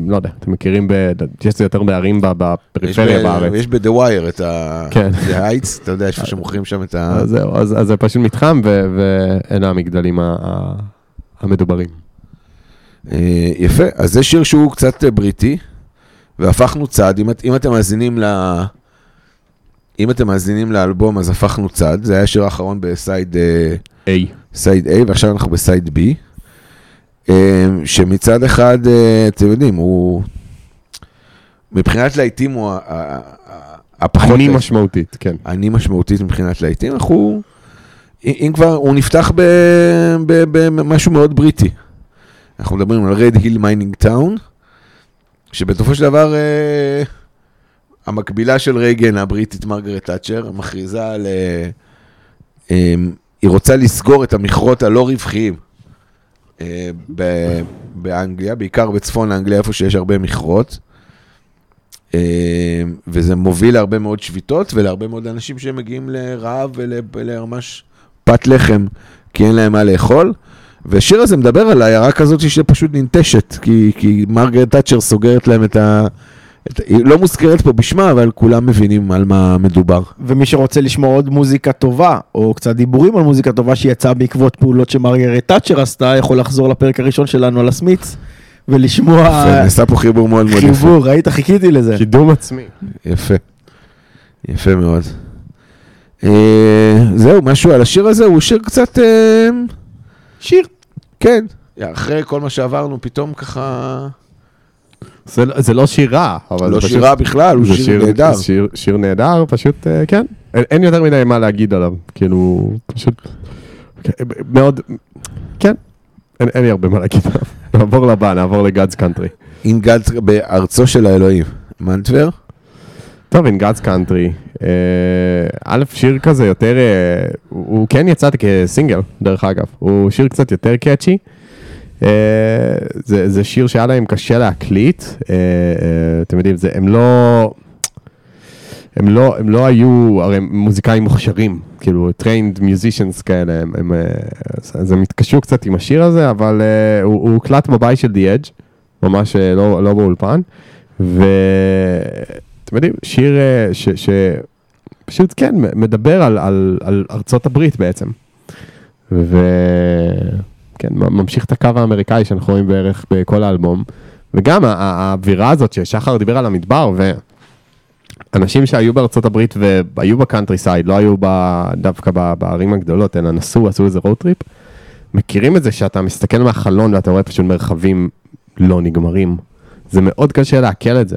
Speaker 2: לא יודע, אתם מכירים, ב- יש זה יותר בערים
Speaker 1: יש
Speaker 2: בפריפריה
Speaker 1: ב-
Speaker 2: בארץ.
Speaker 1: יש ב-The Wire את ה...
Speaker 2: כן.
Speaker 1: The Heights, אתה יודע, איפה שמוכרים שם את ה...
Speaker 2: אז זהו, אז אז זה פשוט מתחם, ו- ואלה המגדלים ה- ה- המדוברים.
Speaker 1: אה, יפה, אז זה שיר שהוא קצת אה, בריטי, והפכנו צד, אם, את- אם אתם מאזינים ל... אם אתם מאזינים לאלבום, אז הפכנו צד, זה היה השיר האחרון בסייד אה,
Speaker 2: איי.
Speaker 1: side A, ועכשיו אנחנו ב side B, אה, שמצד אחד, אה, אתם יודעים, הוא... מבחינת להיטים הוא הפחות...
Speaker 2: אני משמעותית, כן.
Speaker 1: אני משמעותית מבחינת להיטים, אנחנו... אם כבר, הוא נפתח במשהו מאוד בריטי. אנחנו מדברים על Red Hill Mining Town, שבסופו של דבר אה, המקבילה של רייגן הבריטית מרגרט תאצ'ר מכריזה על... אה, אה, היא רוצה לסגור את המכרות הלא רווחיים אה, ב- באנגליה, בעיקר בצפון אנגליה, איפה שיש הרבה מכרות. אה, וזה מוביל להרבה מאוד שביתות ולהרבה מאוד אנשים שמגיעים לרעב ול- ולממש פת לחם, כי אין להם מה לאכול. והשיר הזה מדבר על עיירה כזאת שפשוט ננטשת, כי, כי מרגרט תאצ'ר סוגרת להם את ה... היא לא מוזכרת פה בשמה, אבל כולם מבינים על מה מדובר.
Speaker 3: ומי שרוצה לשמוע עוד מוזיקה טובה, או קצת דיבורים על מוזיקה טובה שיצאה בעקבות פעולות שמרגרט תאצ'ר עשתה, יכול לחזור לפרק הראשון שלנו על הסמיץ, ולשמוע
Speaker 1: נעשה פה חיבור מאוד מאוד יפה.
Speaker 3: חיבור, ראית? חיכיתי לזה.
Speaker 2: קידום עצמי.
Speaker 1: יפה. יפה מאוד. אה, זהו, משהו על השיר הזה, הוא שיר קצת... אה,
Speaker 3: שיר.
Speaker 1: כן, אחרי כל מה שעברנו, פתאום ככה...
Speaker 2: זה, זה לא שיר רע, אבל
Speaker 1: לא
Speaker 2: פשוט...
Speaker 1: שירה בכלל, הוא שיר נהדר.
Speaker 2: שיר, שיר נהדר, פשוט, אה, כן. אין, אין יותר מדי מה להגיד עליו, כאילו, פשוט... מאוד... כן, אין, אין לי הרבה מה להגיד עליו. נעבור לבא, נעבור לגאדס קאנטרי.
Speaker 1: אין גד בארצו של האלוהים. מנטבר?
Speaker 2: טוב, In God's Country, אה, א', שיר כזה יותר, אה, הוא כן יצא כסינגל, דרך אגב, הוא שיר קצת יותר קאצ'י. אה, זה, זה שיר שהיה להם קשה להקליט, אה, אה, אתם יודעים, זה, הם לא... הם לא, הם לא היו, הרי הם מוזיקאים מוכשרים, כאילו trained musicians כאלה, הם, הם, אז- הם התקשו קצת עם השיר הזה, אבל אה, הוא, הוא הוקלט בבית של The Edge, ממש אה, לא, לא באולפן, ואתם יודעים, שיר אה, ש, ש... פשוט כן, מדבר על, על, על ארצות הברית בעצם. וכן, ממשיך את הקו האמריקאי שאנחנו רואים בערך בכל האלבום. וגם האווירה הזאת ששחר דיבר על המדבר, ואנשים שהיו בארצות הברית והיו ב countryside, לא היו ב, דווקא בערים הגדולות, אלא נסעו, עשו איזה road trip, מכירים את זה שאתה מסתכל מהחלון ואתה רואה פשוט מרחבים לא נגמרים. זה מאוד קשה לעכל את זה.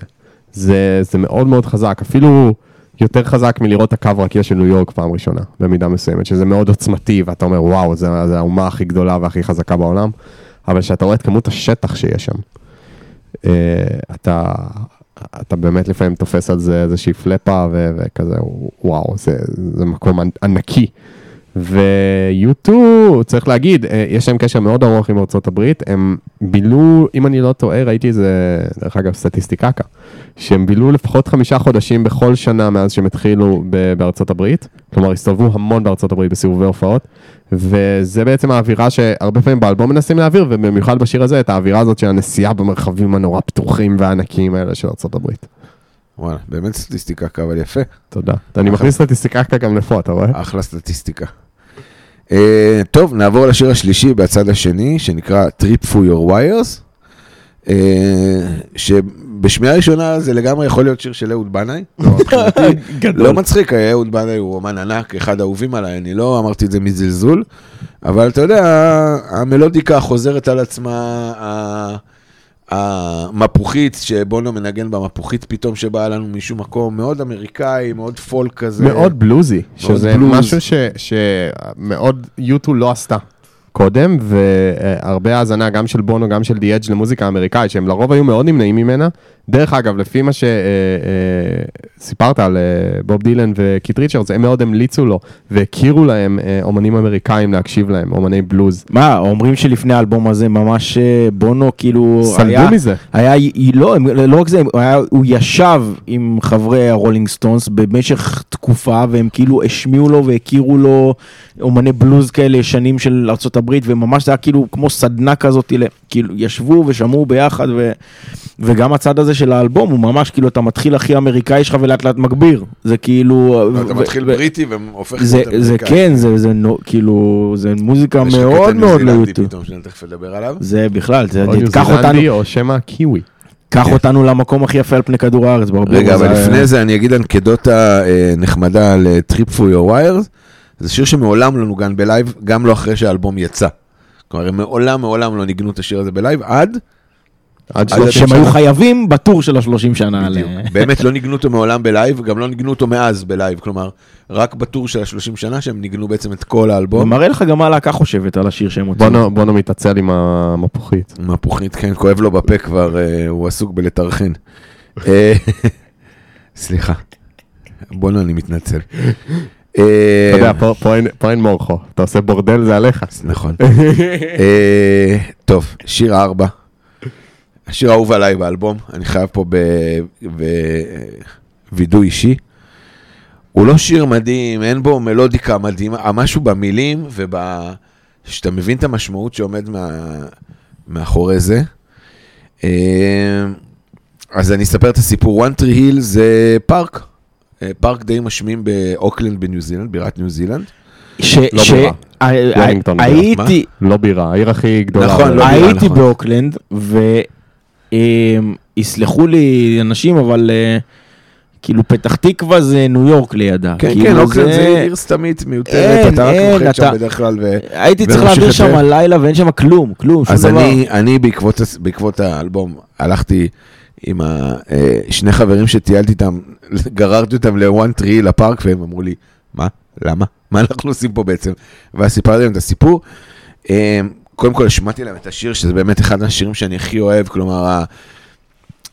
Speaker 2: זה, זה מאוד מאוד חזק, אפילו יותר חזק מלראות את הקו רקיע של ניו יורק פעם ראשונה, במידה מסוימת, שזה מאוד עוצמתי, ואתה אומר, וואו, זה האומה הכי גדולה והכי חזקה בעולם, אבל כשאתה רואה את כמות השטח שיש שם, אה, אתה, אתה באמת לפעמים תופס על זה איזושהי פלאפה ו- וכזה, וואו, זה, זה מקום ענ- ענקי. ו-U2, צריך להגיד, אה, יש להם קשר מאוד ארוך עם ארצות הברית, הם בילו, אם אני לא טועה, ראיתי איזה, דרך אגב, סטטיסטיקקה, שהם בילו לפחות חמישה חודשים בכל שנה מאז שהם התחילו ב- בארצות הברית, כלומר הסתובבו המון בארצות הברית בסיבובי הופעות, וזה בעצם האווירה שהרבה פעמים באלבום מנסים להעביר, ובמיוחד בשיר הזה, את האווירה הזאת של הנסיעה במרחבים הנורא פתוחים והענקיים האלה של ארצות הברית.
Speaker 1: וואלה, באמת סטטיסטיקה, אבל יפה.
Speaker 2: תודה. אני מכניס סטטיסטיקה גם לפה, אתה רואה?
Speaker 1: אחלה סטטיסטיקה. אה, טוב, נעבור לשיר השלישי בצד השני, שנקרא Trip for your wires, אה, שבשמיעה ראשונה זה לגמרי יכול להיות שיר של אהוד בנאי. לא, לא מצחיק, אה, אהוד בנאי הוא אומן ענק, אחד האהובים עליי, אני לא אמרתי את זה מזלזול, אבל אתה יודע, המלודיקה חוזרת על עצמה, ה- המפוחית, שבונו מנגן במפוחית פתאום שבאה לנו משום מקום, מאוד אמריקאי, מאוד פולק כזה.
Speaker 2: מאוד בלוזי,
Speaker 1: מאוד
Speaker 2: שזה
Speaker 1: בלוז.
Speaker 2: משהו שמאוד U2 לא עשתה קודם, והרבה האזנה גם של בונו, גם של די-אג' למוזיקה אמריקאית, שהם לרוב היו מאוד נמנעים ממנה. דרך אגב, לפי מה שסיפרת על אה, בוב דילן וקית' ריצ'רדס, הם מאוד המליצו לו והכירו להם אה, אומנים אמריקאים להקשיב להם, אומני בלוז.
Speaker 3: מה, אומרים שלפני האלבום הזה ממש אה, בונו כאילו
Speaker 2: סלדו
Speaker 3: היה,
Speaker 2: מזה.
Speaker 3: היה, היא לא, הם- לא רק זה, היה, הוא ישב עם חברי הרולינג סטונס במשך תקופה והם כאילו השמיעו לו והכירו לו אומני בלוז כאלה ישנים של ארה"ב וממש זה היה כאילו כמו סדנה כזאת, כאילו ישבו ושמעו ביחד ו, וגם הצד הזה של האלבום הוא ממש כאילו אתה מתחיל הכי אמריקאי שלך ולאט לאט מגביר, זה כאילו...
Speaker 1: אתה
Speaker 3: ו-
Speaker 1: מתחיל
Speaker 3: ו-
Speaker 1: בריטי והופך
Speaker 3: זה,
Speaker 1: להיות
Speaker 3: זה
Speaker 1: אמריקאי.
Speaker 3: כן, זה, זה נו- כאילו, זה מוזיקה מאוד מאוד
Speaker 1: ניו-זילנדי
Speaker 3: ליוטיוב.
Speaker 1: פתאום, שאני תכף אדבר עליו.
Speaker 3: זה בכלל, זה,
Speaker 2: או
Speaker 3: קח אותנו,
Speaker 2: או שמא קיווי.
Speaker 3: קח אותנו למקום הכי יפה על פני כדור הארץ.
Speaker 1: רגע, אבל
Speaker 3: זה-
Speaker 1: לפני זה אני אגיד אנקדוטה אה, נחמדה על אה, Trip for your wires. זה שיר שמעולם לא נוגן בלייב, גם לא אחרי שהאלבום יצא. כלומר, הם מעולם מעולם לא ניגנו את השיר הזה ב live,
Speaker 2: עד,
Speaker 1: עד
Speaker 3: שהם היו. חייבים ב tour של השלושים שנה.
Speaker 1: בדיוק.
Speaker 3: ל-
Speaker 1: באמת לא ניגנו אותו מעולם ב live, גם לא ניגנו אותו מאז ב live. כלומר, רק ב tour של ה-30 שנה שהם ניגנו בעצם את כל
Speaker 3: זה
Speaker 1: האלבום.
Speaker 3: מראה לך גם מה הלהקה חושבת על השיר שהם הוציאו.
Speaker 2: בונו מתעצל עם המפוחית.
Speaker 1: מפוחית, כן, כואב לו בפה כבר, אה, הוא עסוק בלטרחן. אה, סליחה. בוא'נה, אני מתנצל. אה,
Speaker 2: אתה יודע, פה- אין- פה אין מורכו, אתה עושה בורדל זה עליך.
Speaker 1: נכון. אה, טוב, שיר ארבע. השיר האהוב עליי באלבום, אני חייב פה בווידוי אישי. הוא לא שיר מדהים, אין בו מלודיקה מדהימה, משהו במילים וב... שאתה מבין את המשמעות שעומד מה... מאחורי זה. אה, אז אני אספר את הסיפור. one tree hill זה פארק. אה, פארק די משמים באוקלנד בניו זילנד, בירת ניו זילנד.
Speaker 3: ש-
Speaker 2: לא
Speaker 3: ש-
Speaker 2: בירה. וולינגטון בירה.
Speaker 3: הייתי,
Speaker 2: לא בירה, העיר הכי גדולה.
Speaker 1: נכון. לא בירה,
Speaker 3: הייתי
Speaker 1: נכון.
Speaker 3: באוקלנד, ויסלחו לי אנשים, אבל אה, כאילו פתח תקווה זה ניו יורק לידה.
Speaker 1: כן,
Speaker 3: כאילו
Speaker 1: כן, אוקלנד זה עיר סתמית מיותרת,
Speaker 3: אין,
Speaker 1: אתה רק
Speaker 3: אין,
Speaker 1: נוחת שם
Speaker 3: אתה-
Speaker 1: בדרך כלל ו...
Speaker 3: הייתי צריך להעביר שם
Speaker 1: זה.
Speaker 3: לילה ואין שם כלום, כלום, שום
Speaker 1: אז
Speaker 3: דבר.
Speaker 1: אני, אני בעקבות, בעקבות האלבום הלכתי עם אה, שני חברים שטיילתי איתם, גררתי אותם לוואן טרי לפארק והם אמרו לי, מה? למה? מה אנחנו עושים פה בעצם? ואז סיפרתי להם את הסיפור. אה, קודם כל השמעתי להם את השיר, שזה באמת אחד מהשירים שאני הכי אוהב, כלומר,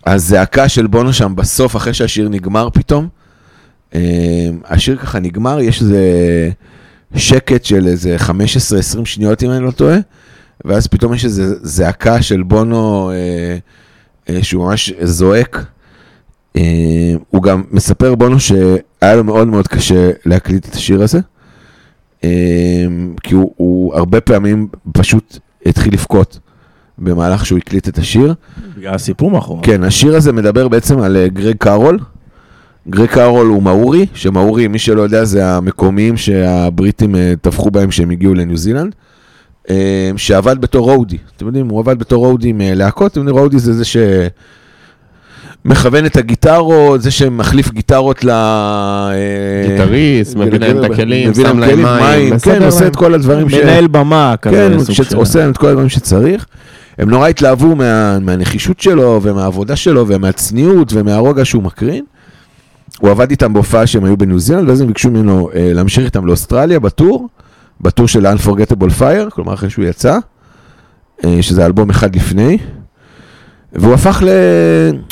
Speaker 1: הזעקה של בונו שם בסוף, אחרי שהשיר נגמר פתאום, אה, השיר ככה נגמר, יש איזה שקט של איזה 15-20 שניות, אם אני לא טועה. ואז פתאום יש איזו זעקה של בונו אה, שהוא ממש זועק. אה, הוא גם מספר בונו שהיה לו מאוד מאוד קשה להקליט את השיר הזה, אה, כי הוא, הוא הרבה פעמים פשוט התחיל לבכות במהלך שהוא הקליט את השיר.
Speaker 3: בגלל הסיפור מאחורי.
Speaker 1: כן, השיר הזה מדבר בעצם על אה, גרג קארול. גרג קארול הוא מאורי, שמאורי, מי שלא יודע, זה המקומיים שהבריטים אה, טבחו בהם כשהם הגיעו לניו זילנד. אה, שעבד בתור רואודי. אתם יודעים, הוא עבד בתור רואודי עם אה, להקות, אתם יודעים, רואודי זה זה שמכוון את הגיטרות, זה שמחליף גיטרות ל... אה,
Speaker 2: גיטריסט, מביא להם את הכלים, שם להם מים,
Speaker 1: כן,
Speaker 2: מסדר
Speaker 1: עושה. את כל הדברים ש...
Speaker 3: מנהל במה כזה.
Speaker 1: כן,
Speaker 3: סוג של-
Speaker 1: עושה להם את כל הדברים שצריך. הם נורא התלהבו מה, מהנחישות שלו ומהעבודה שלו ומהצניעות ומהרוגע שהוא מקרין. הוא עבד איתם בהופעה שהם היו בניו זילנד, ואז הם ביקשו ממנו אה, להמשיך איתם לאוסטרליה בטור, בטור של Unforgettable Fire, כלומר אחרי שהוא יצא, אה, שזה אלבום אחד לפני. והוא הפך ל...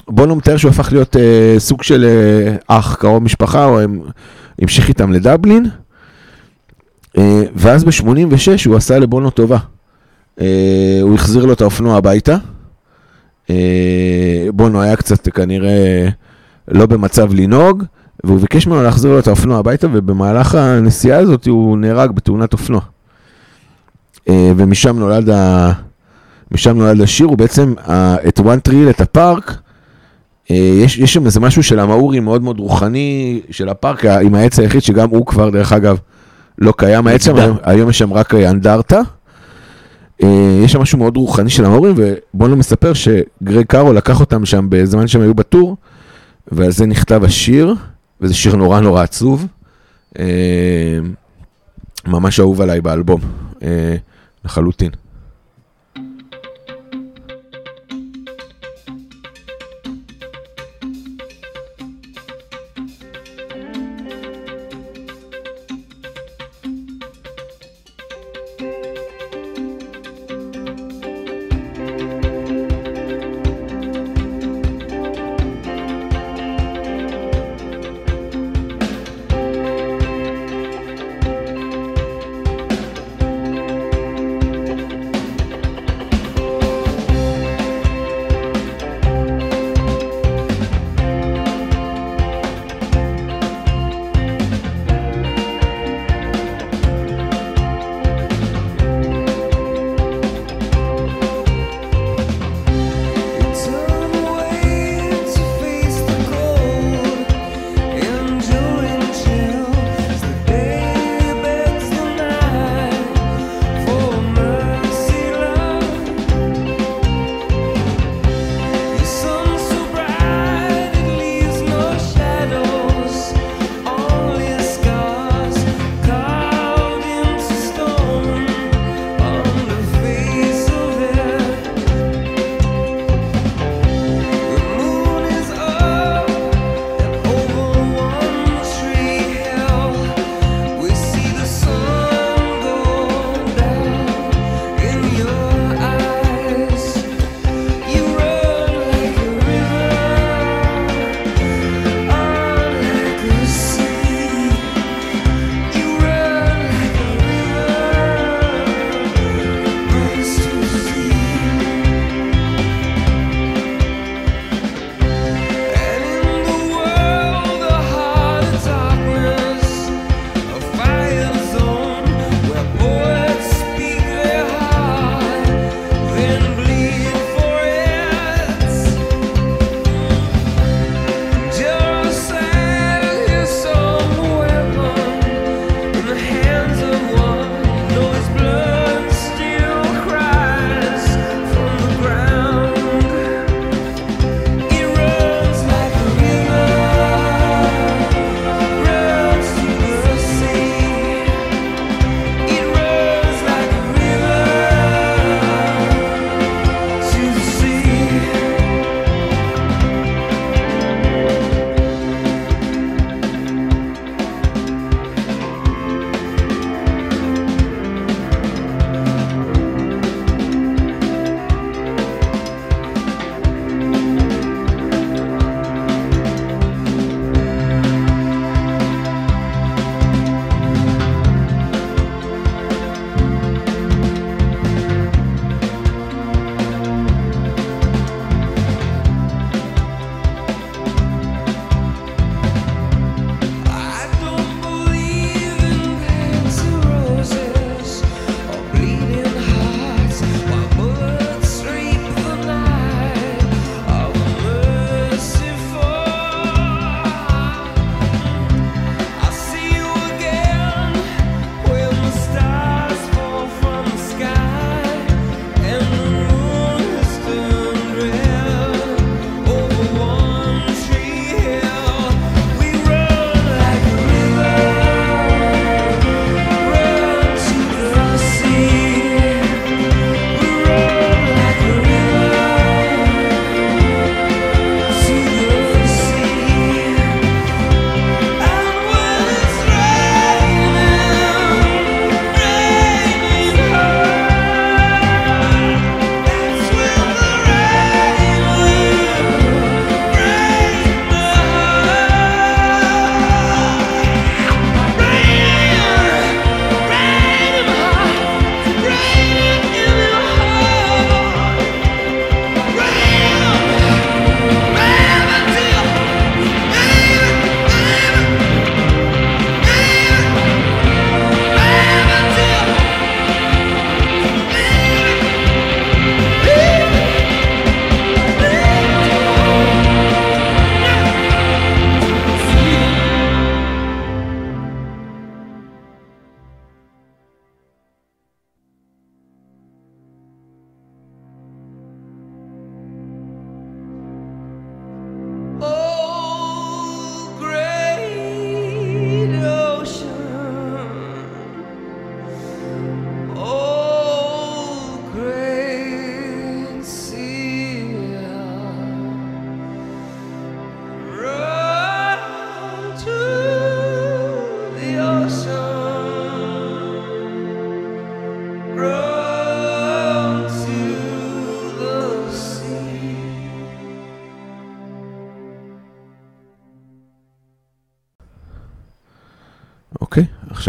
Speaker 1: בונו מתאר שהוא הפך להיות אה, סוג של אה, אח, קרוב משפחה, או הם המשיך איתם לדבלין. ואז ב-86 הוא עשה לבונו טובה. הוא החזיר לו את האופנוע הביתה. בונו היה קצת כנראה לא במצב לנהוג, והוא ביקש ממנו להחזיר לו את האופנוע הביתה, ובמהלך הנסיעה הזאת הוא נהרג בתאונת אופנוע. אה, ומשם נולד, ה... משם נולד השיר, הוא בעצם, ה- את one טריל, את הפארק, אה, יש, יש שם איזה משהו של המאורי מאוד מאוד רוחני של הפארק, עם העץ היחיד שגם הוא כבר, דרך אגב, לא קיים העץ שם. היום- היום יש שם רק אה, אנדרטה. יש שם משהו מאוד רוחני של המורים, ובונו מספר שגרג קארו לקח אותם שם בזמן שהם היו בטור, ועל זה נכתב השיר, וזה שיר נורא נורא עצוב. אה, ממש אהוב עליי באלבום, אה, לחלוטין.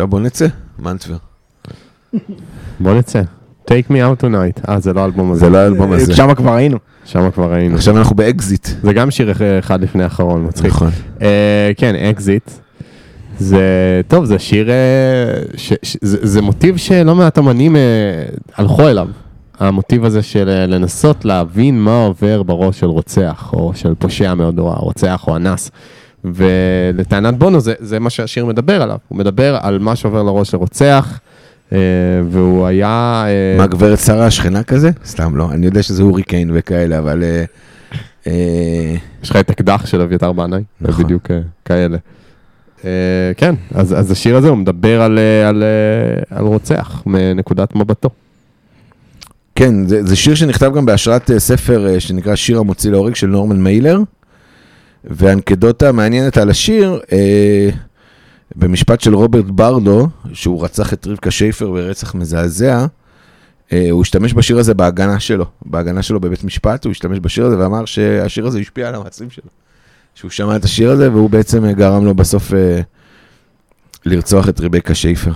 Speaker 1: עכשיו בוא נצא, מנטבר.
Speaker 2: בוא נצא. Take me out tonight. אה, זה לא האלבום הזה.
Speaker 1: זה לא האלבום הזה.
Speaker 3: שם כבר היינו.
Speaker 2: שם כבר היינו.
Speaker 1: עכשיו אנחנו באקזיט.
Speaker 2: זה גם שיר אחד לפני האחרון, מצחיק.
Speaker 1: נכון.
Speaker 2: אה, כן, אקזיט. זה, טוב, זה שיר, אה, ש, ש, זה, זה מוטיב שלא מעט אמנים אה, הלכו אליו. המוטיב הזה של לנסות להבין מה עובר בראש של רוצח, או של פושע מאוד, או הרוצח או אנס. ולטענת בונו זה, זה מה שהשיר מדבר עליו. הוא מדבר על מה שעובר לראש של רוצח, אה, והוא היה... אה,
Speaker 1: מה, גברת שרה השכנה כזה? סתם לא, אני יודע שזה הוריקן וכאלה, אבל... אה,
Speaker 2: יש לך את אקדח של אביתר בנאי,
Speaker 1: נכון.
Speaker 2: בדיוק כאלה. כן, אז, אז השיר הזה הוא מדבר על, על, על רוצח מנקודת מבטו.
Speaker 1: כן, זה, זה שיר שנכתב גם בהשראת ספר שנקרא שיר המוציא להורג של נורמן מיילר, ואנקדוטה מעניינת על השיר, אה, במשפט של רוברט ברדו, שהוא רצח את רבקה שייפר ברצח מזעזע, אה, הוא השתמש בשיר הזה בהגנה שלו, בהגנה שלו בבית משפט, הוא השתמש בשיר הזה ואמר שהשיר הזה השפיע על המעצרים שלו. שהוא שמע את השיר הזה והוא בעצם אה, גרם לו בסוף אה, לרצוח את רבקה שייפר.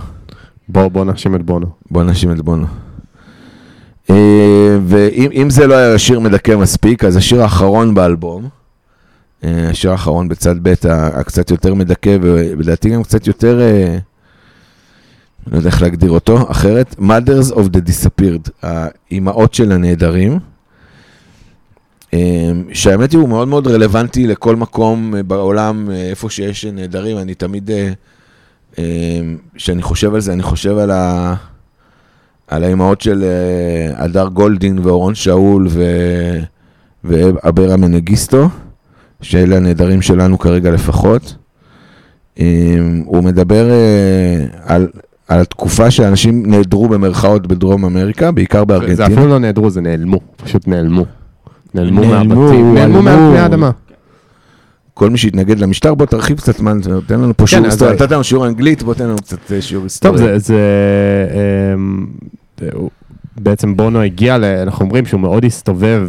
Speaker 2: בוא, בוא נאשים את בונו.
Speaker 1: בוא נאשים את בונו. אה, ואם אם זה לא היה שיר מדכא מספיק, אז השיר האחרון באלבום, השיר האחרון בצד ב' הקצת יותר מדכא, ולדעתי גם קצת יותר, אה, לא יודע איך להגדיר אותו, אחרת, Mothers of the Disappeared, האימהות של הנעדרים, אה, שהאמת היא הוא מאוד מאוד רלוונטי לכל מקום אה, בעולם, אה, איפה שיש נעדרים, אני תמיד... אה, כשאני חושב על זה, אני חושב על, ה... על האימהות של אה, הדר גולדין ואורון שאול. ואברה מנגיסטו, שאלה הנעדרים שלנו כרגע לפחות. אה, הוא מדבר אה, על, על התקופה שאנשים נעדרו במרכאות בדרום אמריקה, בעיקר
Speaker 2: זה
Speaker 1: בארגנטינה.
Speaker 2: אפילו לא נעדרו, זה נעלמו, פשוט נעלמו. נעלמו מהבתים, נעלמו מעל האדמה.
Speaker 1: כל מי שהתנגד למשטר, בוא תרחיב קצת זמן, תן לנו פה שיעור
Speaker 2: אז
Speaker 1: היסטוריה.
Speaker 2: זה-
Speaker 1: נתת לנו שיעור אנגלית, בוא תן לנו קצת אה, שיעור
Speaker 2: טוב,
Speaker 1: היסטוריה.
Speaker 2: זה, זה אמ, הוא- בעצם בונו הגיע, אנחנו אומרים שהוא מאוד הסתובב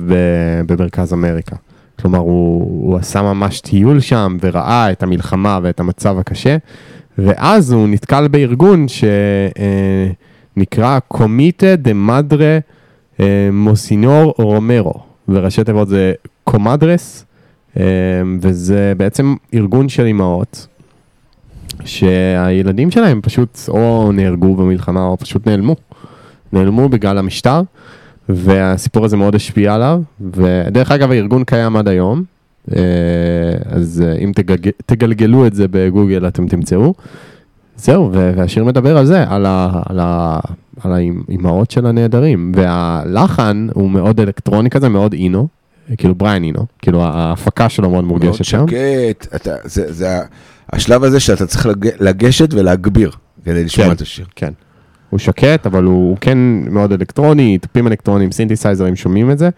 Speaker 2: במרכז אמריקה. כלומר, הוא, הוא עשה ממש טיול שם וראה את המלחמה ואת המצב הקשה, ואז הוא נתקל בארגון שנקרא קומיטה דה מדרה מוסינור רומרו, וראשי תיבות זה קומדרס, אה, וזה בעצם ארגון של אימהות, שהילדים שלהם פשוט או נהרגו במלחמה או פשוט נעלמו. נעלמו בגלל המשטר, והסיפור הזה מאוד השפיע עליו, ודרך אגב הארגון קיים עד היום, אה, אז אה, אם תגלג, תגלגלו את זה בגוגל אתם תמצאו. זהו, והשיר מדבר על זה, על, ה- על, ה- על האימהות של הנעדרים, והלחן הוא מאוד אלקטרוני כזה, מאוד אינו, כאילו בריין אינו, כאילו ההפקה שלו מאוד
Speaker 1: מאוד
Speaker 2: מורגשת שם.
Speaker 1: שקט, אתה, זה, זה השלב הזה שאתה צריך לג, לגשת ולהגביר כדי לשמוע
Speaker 2: כן.
Speaker 1: את השיר.
Speaker 2: כן. הוא שקט, אבל הוא, הוא כן מאוד אלקטרוני, תופים אלקטרוניים, סינתסייזרים שומעים את זה,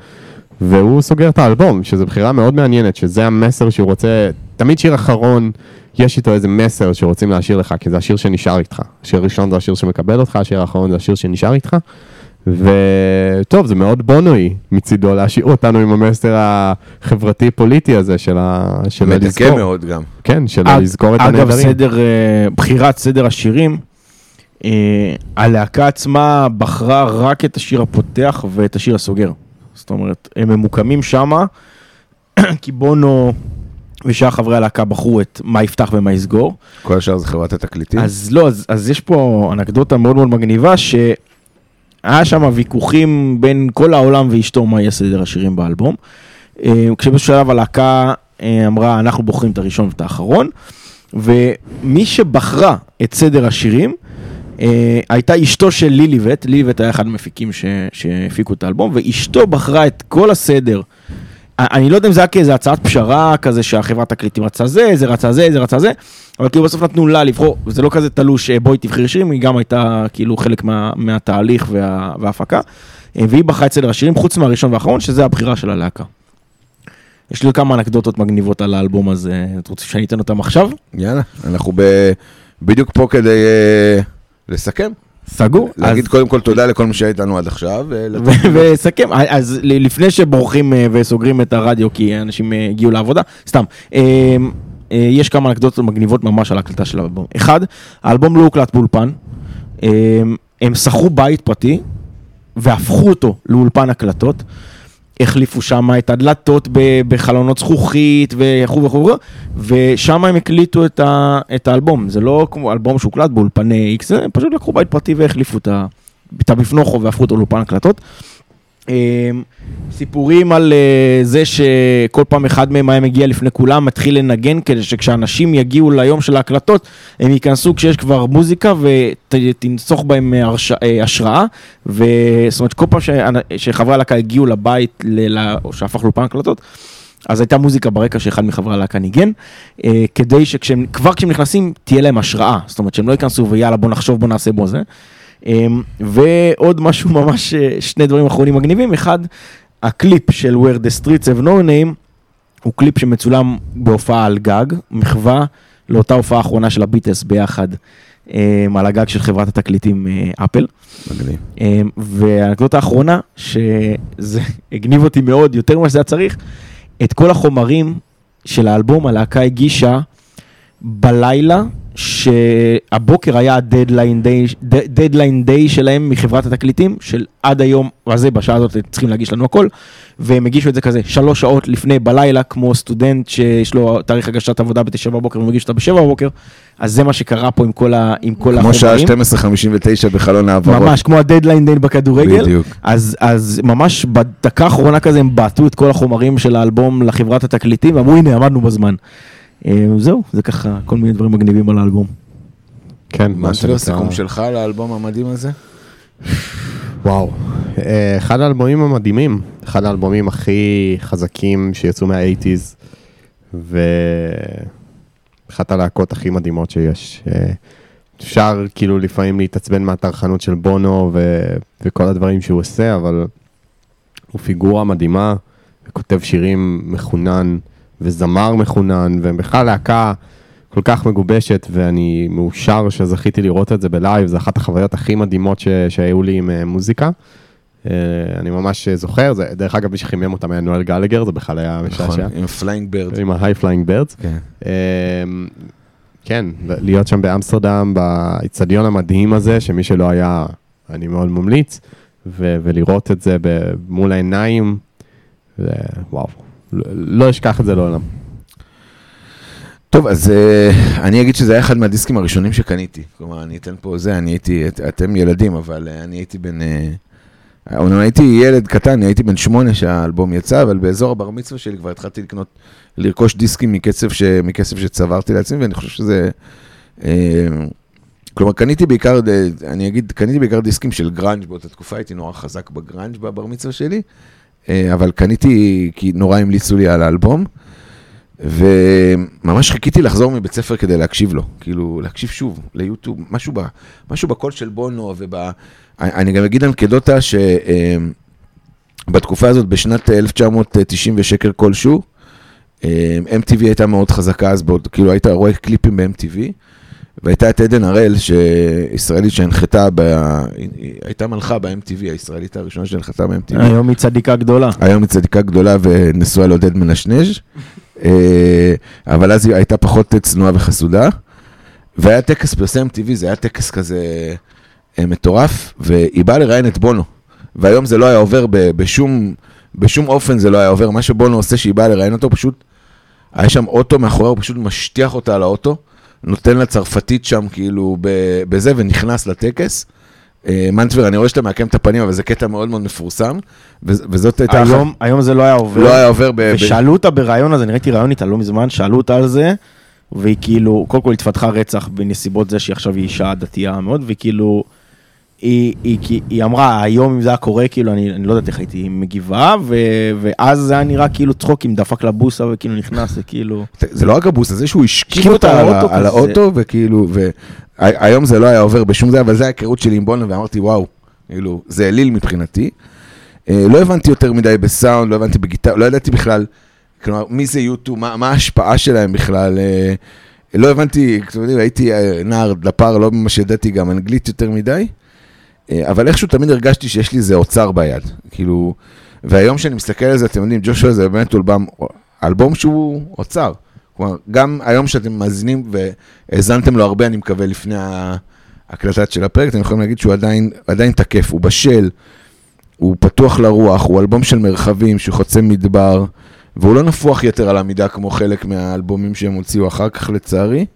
Speaker 2: והוא סוגר את האלבום, שזו בחירה מאוד מעניינת, שזה המסר שהוא רוצה, תמיד שיר אחרון, יש איתו איזה מסר שרוצים להשאיר לך, כי זה השיר שנשאר איתך. השיר הראשון זה השיר שמקבל אותך, השיר האחרון זה השיר שנשאר איתך. וטוב, זה מאוד בונוי מצידו להשאיר אותנו עם המסר החברתי-פוליטי הזה של ה... של
Speaker 1: מדכא. מאוד גם.
Speaker 2: כן, של לזכור את
Speaker 3: אגב,
Speaker 2: הנהדרים.
Speaker 3: סדר, אה, בחירת סדר השירים, אה, הלהקה עצמה בחרה רק את השיר הפותח ואת השיר הסוגר. זאת אומרת, הם ממוקמים שמה, כי בונו ושאר חברי הלהקה בחרו את מה יפתח ומה יסגור.
Speaker 1: כל השאר זה חברת התקליטים.
Speaker 3: אז לא, אז, אז יש פה אנקדוטה מאוד מאוד מגניבה, שהיה שם ויכוחים בין כל העולם ואשתו מה יהיה סדר השירים באלבום. אה, כשבאיזשהו שלב הלהקה אה, אמרה, אנחנו בוחרים את הראשון ואת האחרון, ומי שבחרה את סדר השירים, הייתה אשתו של ליליבט, ליליבט היה אחד המפיקים שהפיקו את האלבום, ואשתו בחרה את כל הסדר. אני לא יודע אם זה היה כאיזה הצעת פשרה כזה שהחברת תקליטים רצה זה, זה רצה זה, זה רצה זה, אבל כאילו בסוף נתנו לה לבחור, זה לא כזה תלוש אה, בואי תבחרי שירים, היא גם הייתה כאילו חלק מה, מהתהליך וה, וההפקה, אה, והיא בחרה את סדר השירים חוץ מהראשון והאחרון, שזה הבחירה של הלהקה. יש לי כמה אנקדוטות מגניבות על האלבום הזה, אתם רוצים שאני אתן אותם עכשיו?
Speaker 1: יאללה, אנחנו ב... בדיוק פה כדי uh, לסכם.
Speaker 3: סגור.
Speaker 1: להגיד
Speaker 3: אז-
Speaker 1: קודם כל תודה לכל מי שהיה איתנו עד עכשיו. ולתת-
Speaker 3: ו- ולסכם, אז לפני שבורחים אה, וסוגרים את הרדיו כי אנשים אה, הגיעו לעבודה, סתם, אה, אה, יש כמה אנקדוטות מגניבות ממש על ההקלטה של האלבום. אחד, האלבום לא הוקלט באולפן, אה, הם שכרו בית פרטי והפכו אותו לאולפן הקלטות. החליפו שם את הדלתות בחלונות זכוכית וכו' וכו', ושם הם הקליטו את, ה- את האלבום. זה לא כמו אלבום שהוקלט באולפני איקס, הם פשוט לקחו בית פרטי והחליפו את ה- את המפנוכו והפכו אותו לאולפן הקלטות. אמ, סיפורים על אה, זה שכל פעם אחד מהם היה מגיע לפני כולם, מתחיל לנגן כדי שכשאנשים יגיעו ליום של ההקלטות, הם ייכנסו כשיש כבר מוזיקה ותנסוך בהם אה. אה, השראה. וזאת אומרת, כל פעם שחברי הלהקה הגיעו לבית, או שהפך לאולפן הקלטות, אז הייתה מוזיקה ברקע שאחד מחברי הלהקה ניגן, כדי שכשהם, כבר כשהם נכנסים, תהיה להם השראה. זאת אומרת, שהם לא ייכנסו ויאללה בוא נחשוב, בוא נעשה בו זה. אמ, ועוד משהו ממש, אה, שני דברים אחרונים מגניבים. אחד, הקליפ של Where the Streets have no name, הוא קליפ שמצולם בהופעה על גג, מחווה לאותה הופעה האחרונה של הביטלס ביחד, אמ, על הגג של חברת התקליטים אה, אפל.
Speaker 1: מגניב.
Speaker 3: אמ, והאנקדוטה האחרונה, שזה הגניב אותי מאוד, יותר ממה שזה היה צריך, את כל החומרים של האלבום הלהקה הגישה בלילה, שהבוקר היה ה-deadline day, deadline day שלהם מחברת התקליטים, של עד היום הזה, בשעה הזאת צריכים להגיש לנו הכל, והם הגישו את זה כזה שלוש שעות לפני בלילה, כמו סטודנט שיש לו תאריך הגשת עבודה בתשע בבוקר ומגיש אותה בשבע בבוקר, אז זה מה שקרה פה עם כל, ה, עם כל
Speaker 1: כמו שעה
Speaker 3: החומרים.
Speaker 1: 12:59 בחלון העברות.
Speaker 3: ממש כמו הדדליין דיין בכדורגל.
Speaker 1: בדיוק.
Speaker 3: אז, אז ממש בדקה האחרונה כזה הם בעטו את כל החומרים של האלבום לחברת התקליטים ואמרו הנה עמדנו בזמן. אה, זהו, זה ככה כל מיני דברים מגניבים על האלבום.
Speaker 2: כן,
Speaker 1: מה
Speaker 2: שנקרא-
Speaker 1: הסיכום שלך לאלבום המדהים הזה?
Speaker 2: וואו. אה, אחד האלבומים המדהימים, אחד האלבומים הכי חזקים שיצאו מה-80's, ואחת הלהקות הכי מדהימות שיש. אה, אפשר כאילו לפעמים להתעצבן מהטרחנות של בונו ו... וכל הדברים שהוא עושה, אבל הוא פיגורה מדהימה, וכותב שירים מחונן, וזמר מחונן, ובכלל להקה כל כך מגובשת, ואני מאושר שזכיתי לראות את זה ב-live, זו אחת החוויות הכי מדהימות ש... שהיו לי עם אה, מוזיקה. אה, אני ממש זוכר, זה, דרך אגב, מי שחימם אותם היה נואל גלגר, זה בכלל היה
Speaker 1: נכון,
Speaker 2: משעשע.
Speaker 1: עם flying bird.
Speaker 2: עם ה-high flying birds.
Speaker 1: כן.
Speaker 2: אמ, כן, להיות שם באמסטרדם, באיצטדיון המדהים הזה, שמי שלא היה, אני מאוד ממליץ, ו- ולראות את זה מול העיניים, ו- וואו, לא- אשכח את זה לעולם.
Speaker 1: טוב, אז אה, אני אגיד שזה היה אחד מהדיסקים הראשונים שקניתי. כלומר, אני אתן פה זה, אני הייתי, את- אתם ילדים, אבל אה, אני הייתי בן... אה, אומנם הייתי ילד קטן, הייתי בן שמונה שהאלבום יצא, אבל באזור הבר מצווה שלי כבר התחלתי לקנות, לרכוש דיסקים מכסף, ש, מכסף שצברתי לעצמי, ואני חושב שזה... אה, כלומר, קניתי בעיקר, אני אגיד, קניתי בעיקר דיסקים של גראנג' באותה תקופה, הייתי נורא חזק בגראנג' בבר מצווה שלי, אבל קניתי כי נורא המליצו לי על האלבום. וממש חיכיתי לחזור מבית ספר כדי להקשיב לו, כאילו, להקשיב שוב ליוטיוב, משהו, ב, משהו בקול של בונו וב... אני גם אגיד אנקדוטה שבתקופה הזאת, בשנת 1990 ושקר כלשהו, אה, MTV הייתה מאוד חזקה אז, בעוד, כאילו היית רואה קליפים ב-MTV, והייתה את עדן הראל, שישראלית שהנחתה, ב... היא הייתה מלכה ב-MTV, הישראלית הראשונה שהנחתה ב-MTV.
Speaker 3: היום היא צדיקה גדולה.
Speaker 1: היום היא צדיקה גדולה ונשואה לעודד מנשנז', אה, אבל אז היא הייתה פחות צנועה וחסודה. והיה טקס פרסי MTV, זה היה טקס כזה אה, מטורף, והיא באה לראיין את בונו. והיום זה לא היה עובר בשום, בשום אופן, זה לא היה עובר. מה שבונו עושה, שהיא באה לראיין אותו, פשוט, היה שם אוטו מאחוריה, הוא פשוט משטיח אותה על האוטו, נותן לה צרפתית שם, כאילו, בזה, ונכנס לטקס. אה, מנטבר, אני רואה שאתה מעקם את הפנים, אבל זה קטע מאוד מאוד מפורסם, וזאת הייתה... אחת-
Speaker 3: היום, היום זה לא היה עובר.
Speaker 1: לא היה עובר ב...
Speaker 3: ושאלו אותה בראיון הזה, אני ראיתי ראיון איתה לא מזמן, שאלו אותה על זה, והיא כאילו, קודם כל התפתחה רצח בנסיבות זה שהיא עכשיו היא אישה דתייה מאוד, וכאילו, היא, היא, היא, היא אמרה, היום אם זה היה קורה, כאילו, אני, אני לא יודעת איך הייתי מגיבה, ו, ואז זה היה נראה כאילו צחוק עם דפק לבוסה וכאילו נכנס, זה כאילו...
Speaker 1: זה לא רק הבוס, זה שהוא השכיב
Speaker 3: השכיב
Speaker 1: אותה על
Speaker 3: האוטו
Speaker 1: על. האוטו, וכאילו, והיום זה לא היה עובר בשום זה, אבל זה ההיכרות שלי עם בונו, ואמרתי, וואו, כאילו, זה אליל מבחינתי. אה, לא הבנתי יותר מדי בסאונד, לא הבנתי בגיטר, לא ידעתי בכלל, כלומר, מי זה יוטו, מה מה ההשפעה שלהם בכלל. אה, לא הבנתי, אתם יודעים, הייתי אה, נער דפר, לא ממש ידעתי גם אנגלית יותר מדי. אה, אבל איכשהו תמיד הרגשתי שיש לי איזה אוצר ביד. כאילו, והיום כשאני מסתכל על זה, אתם יודעים, ג'ושוע זה באמת אלבום, אלבום שהוא אוצר. כלומר, גם היום שאתם מאזינים והאזנתם לו הרבה, אני מקווה, לפני ההקלטה של הפרק, אתם יכולים להגיד שהוא עדיין, עדיין תקף, הוא בשל, הוא פתוח לרוח, הוא אלבום של מרחבים, שהוא חוצה מדבר, והוא לא נפוח יתר על המידה כמו חלק מהאלבומים שהם הוציאו אחר כך, לצערי.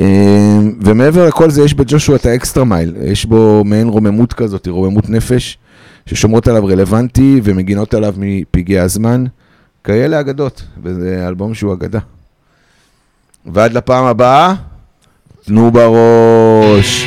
Speaker 1: אה, ומעבר לכל זה, יש בג'ושוע את האקסטרה מייל, יש בו מעין רוממות כזאת, רוממות נפש, ששומרות עליו רלוונטי ומגינות עליו מפגעי הזמן. כאלה אגדות, וזה אלבום שהוא אגדה. ועד לפעם הבאה, תנו בראש.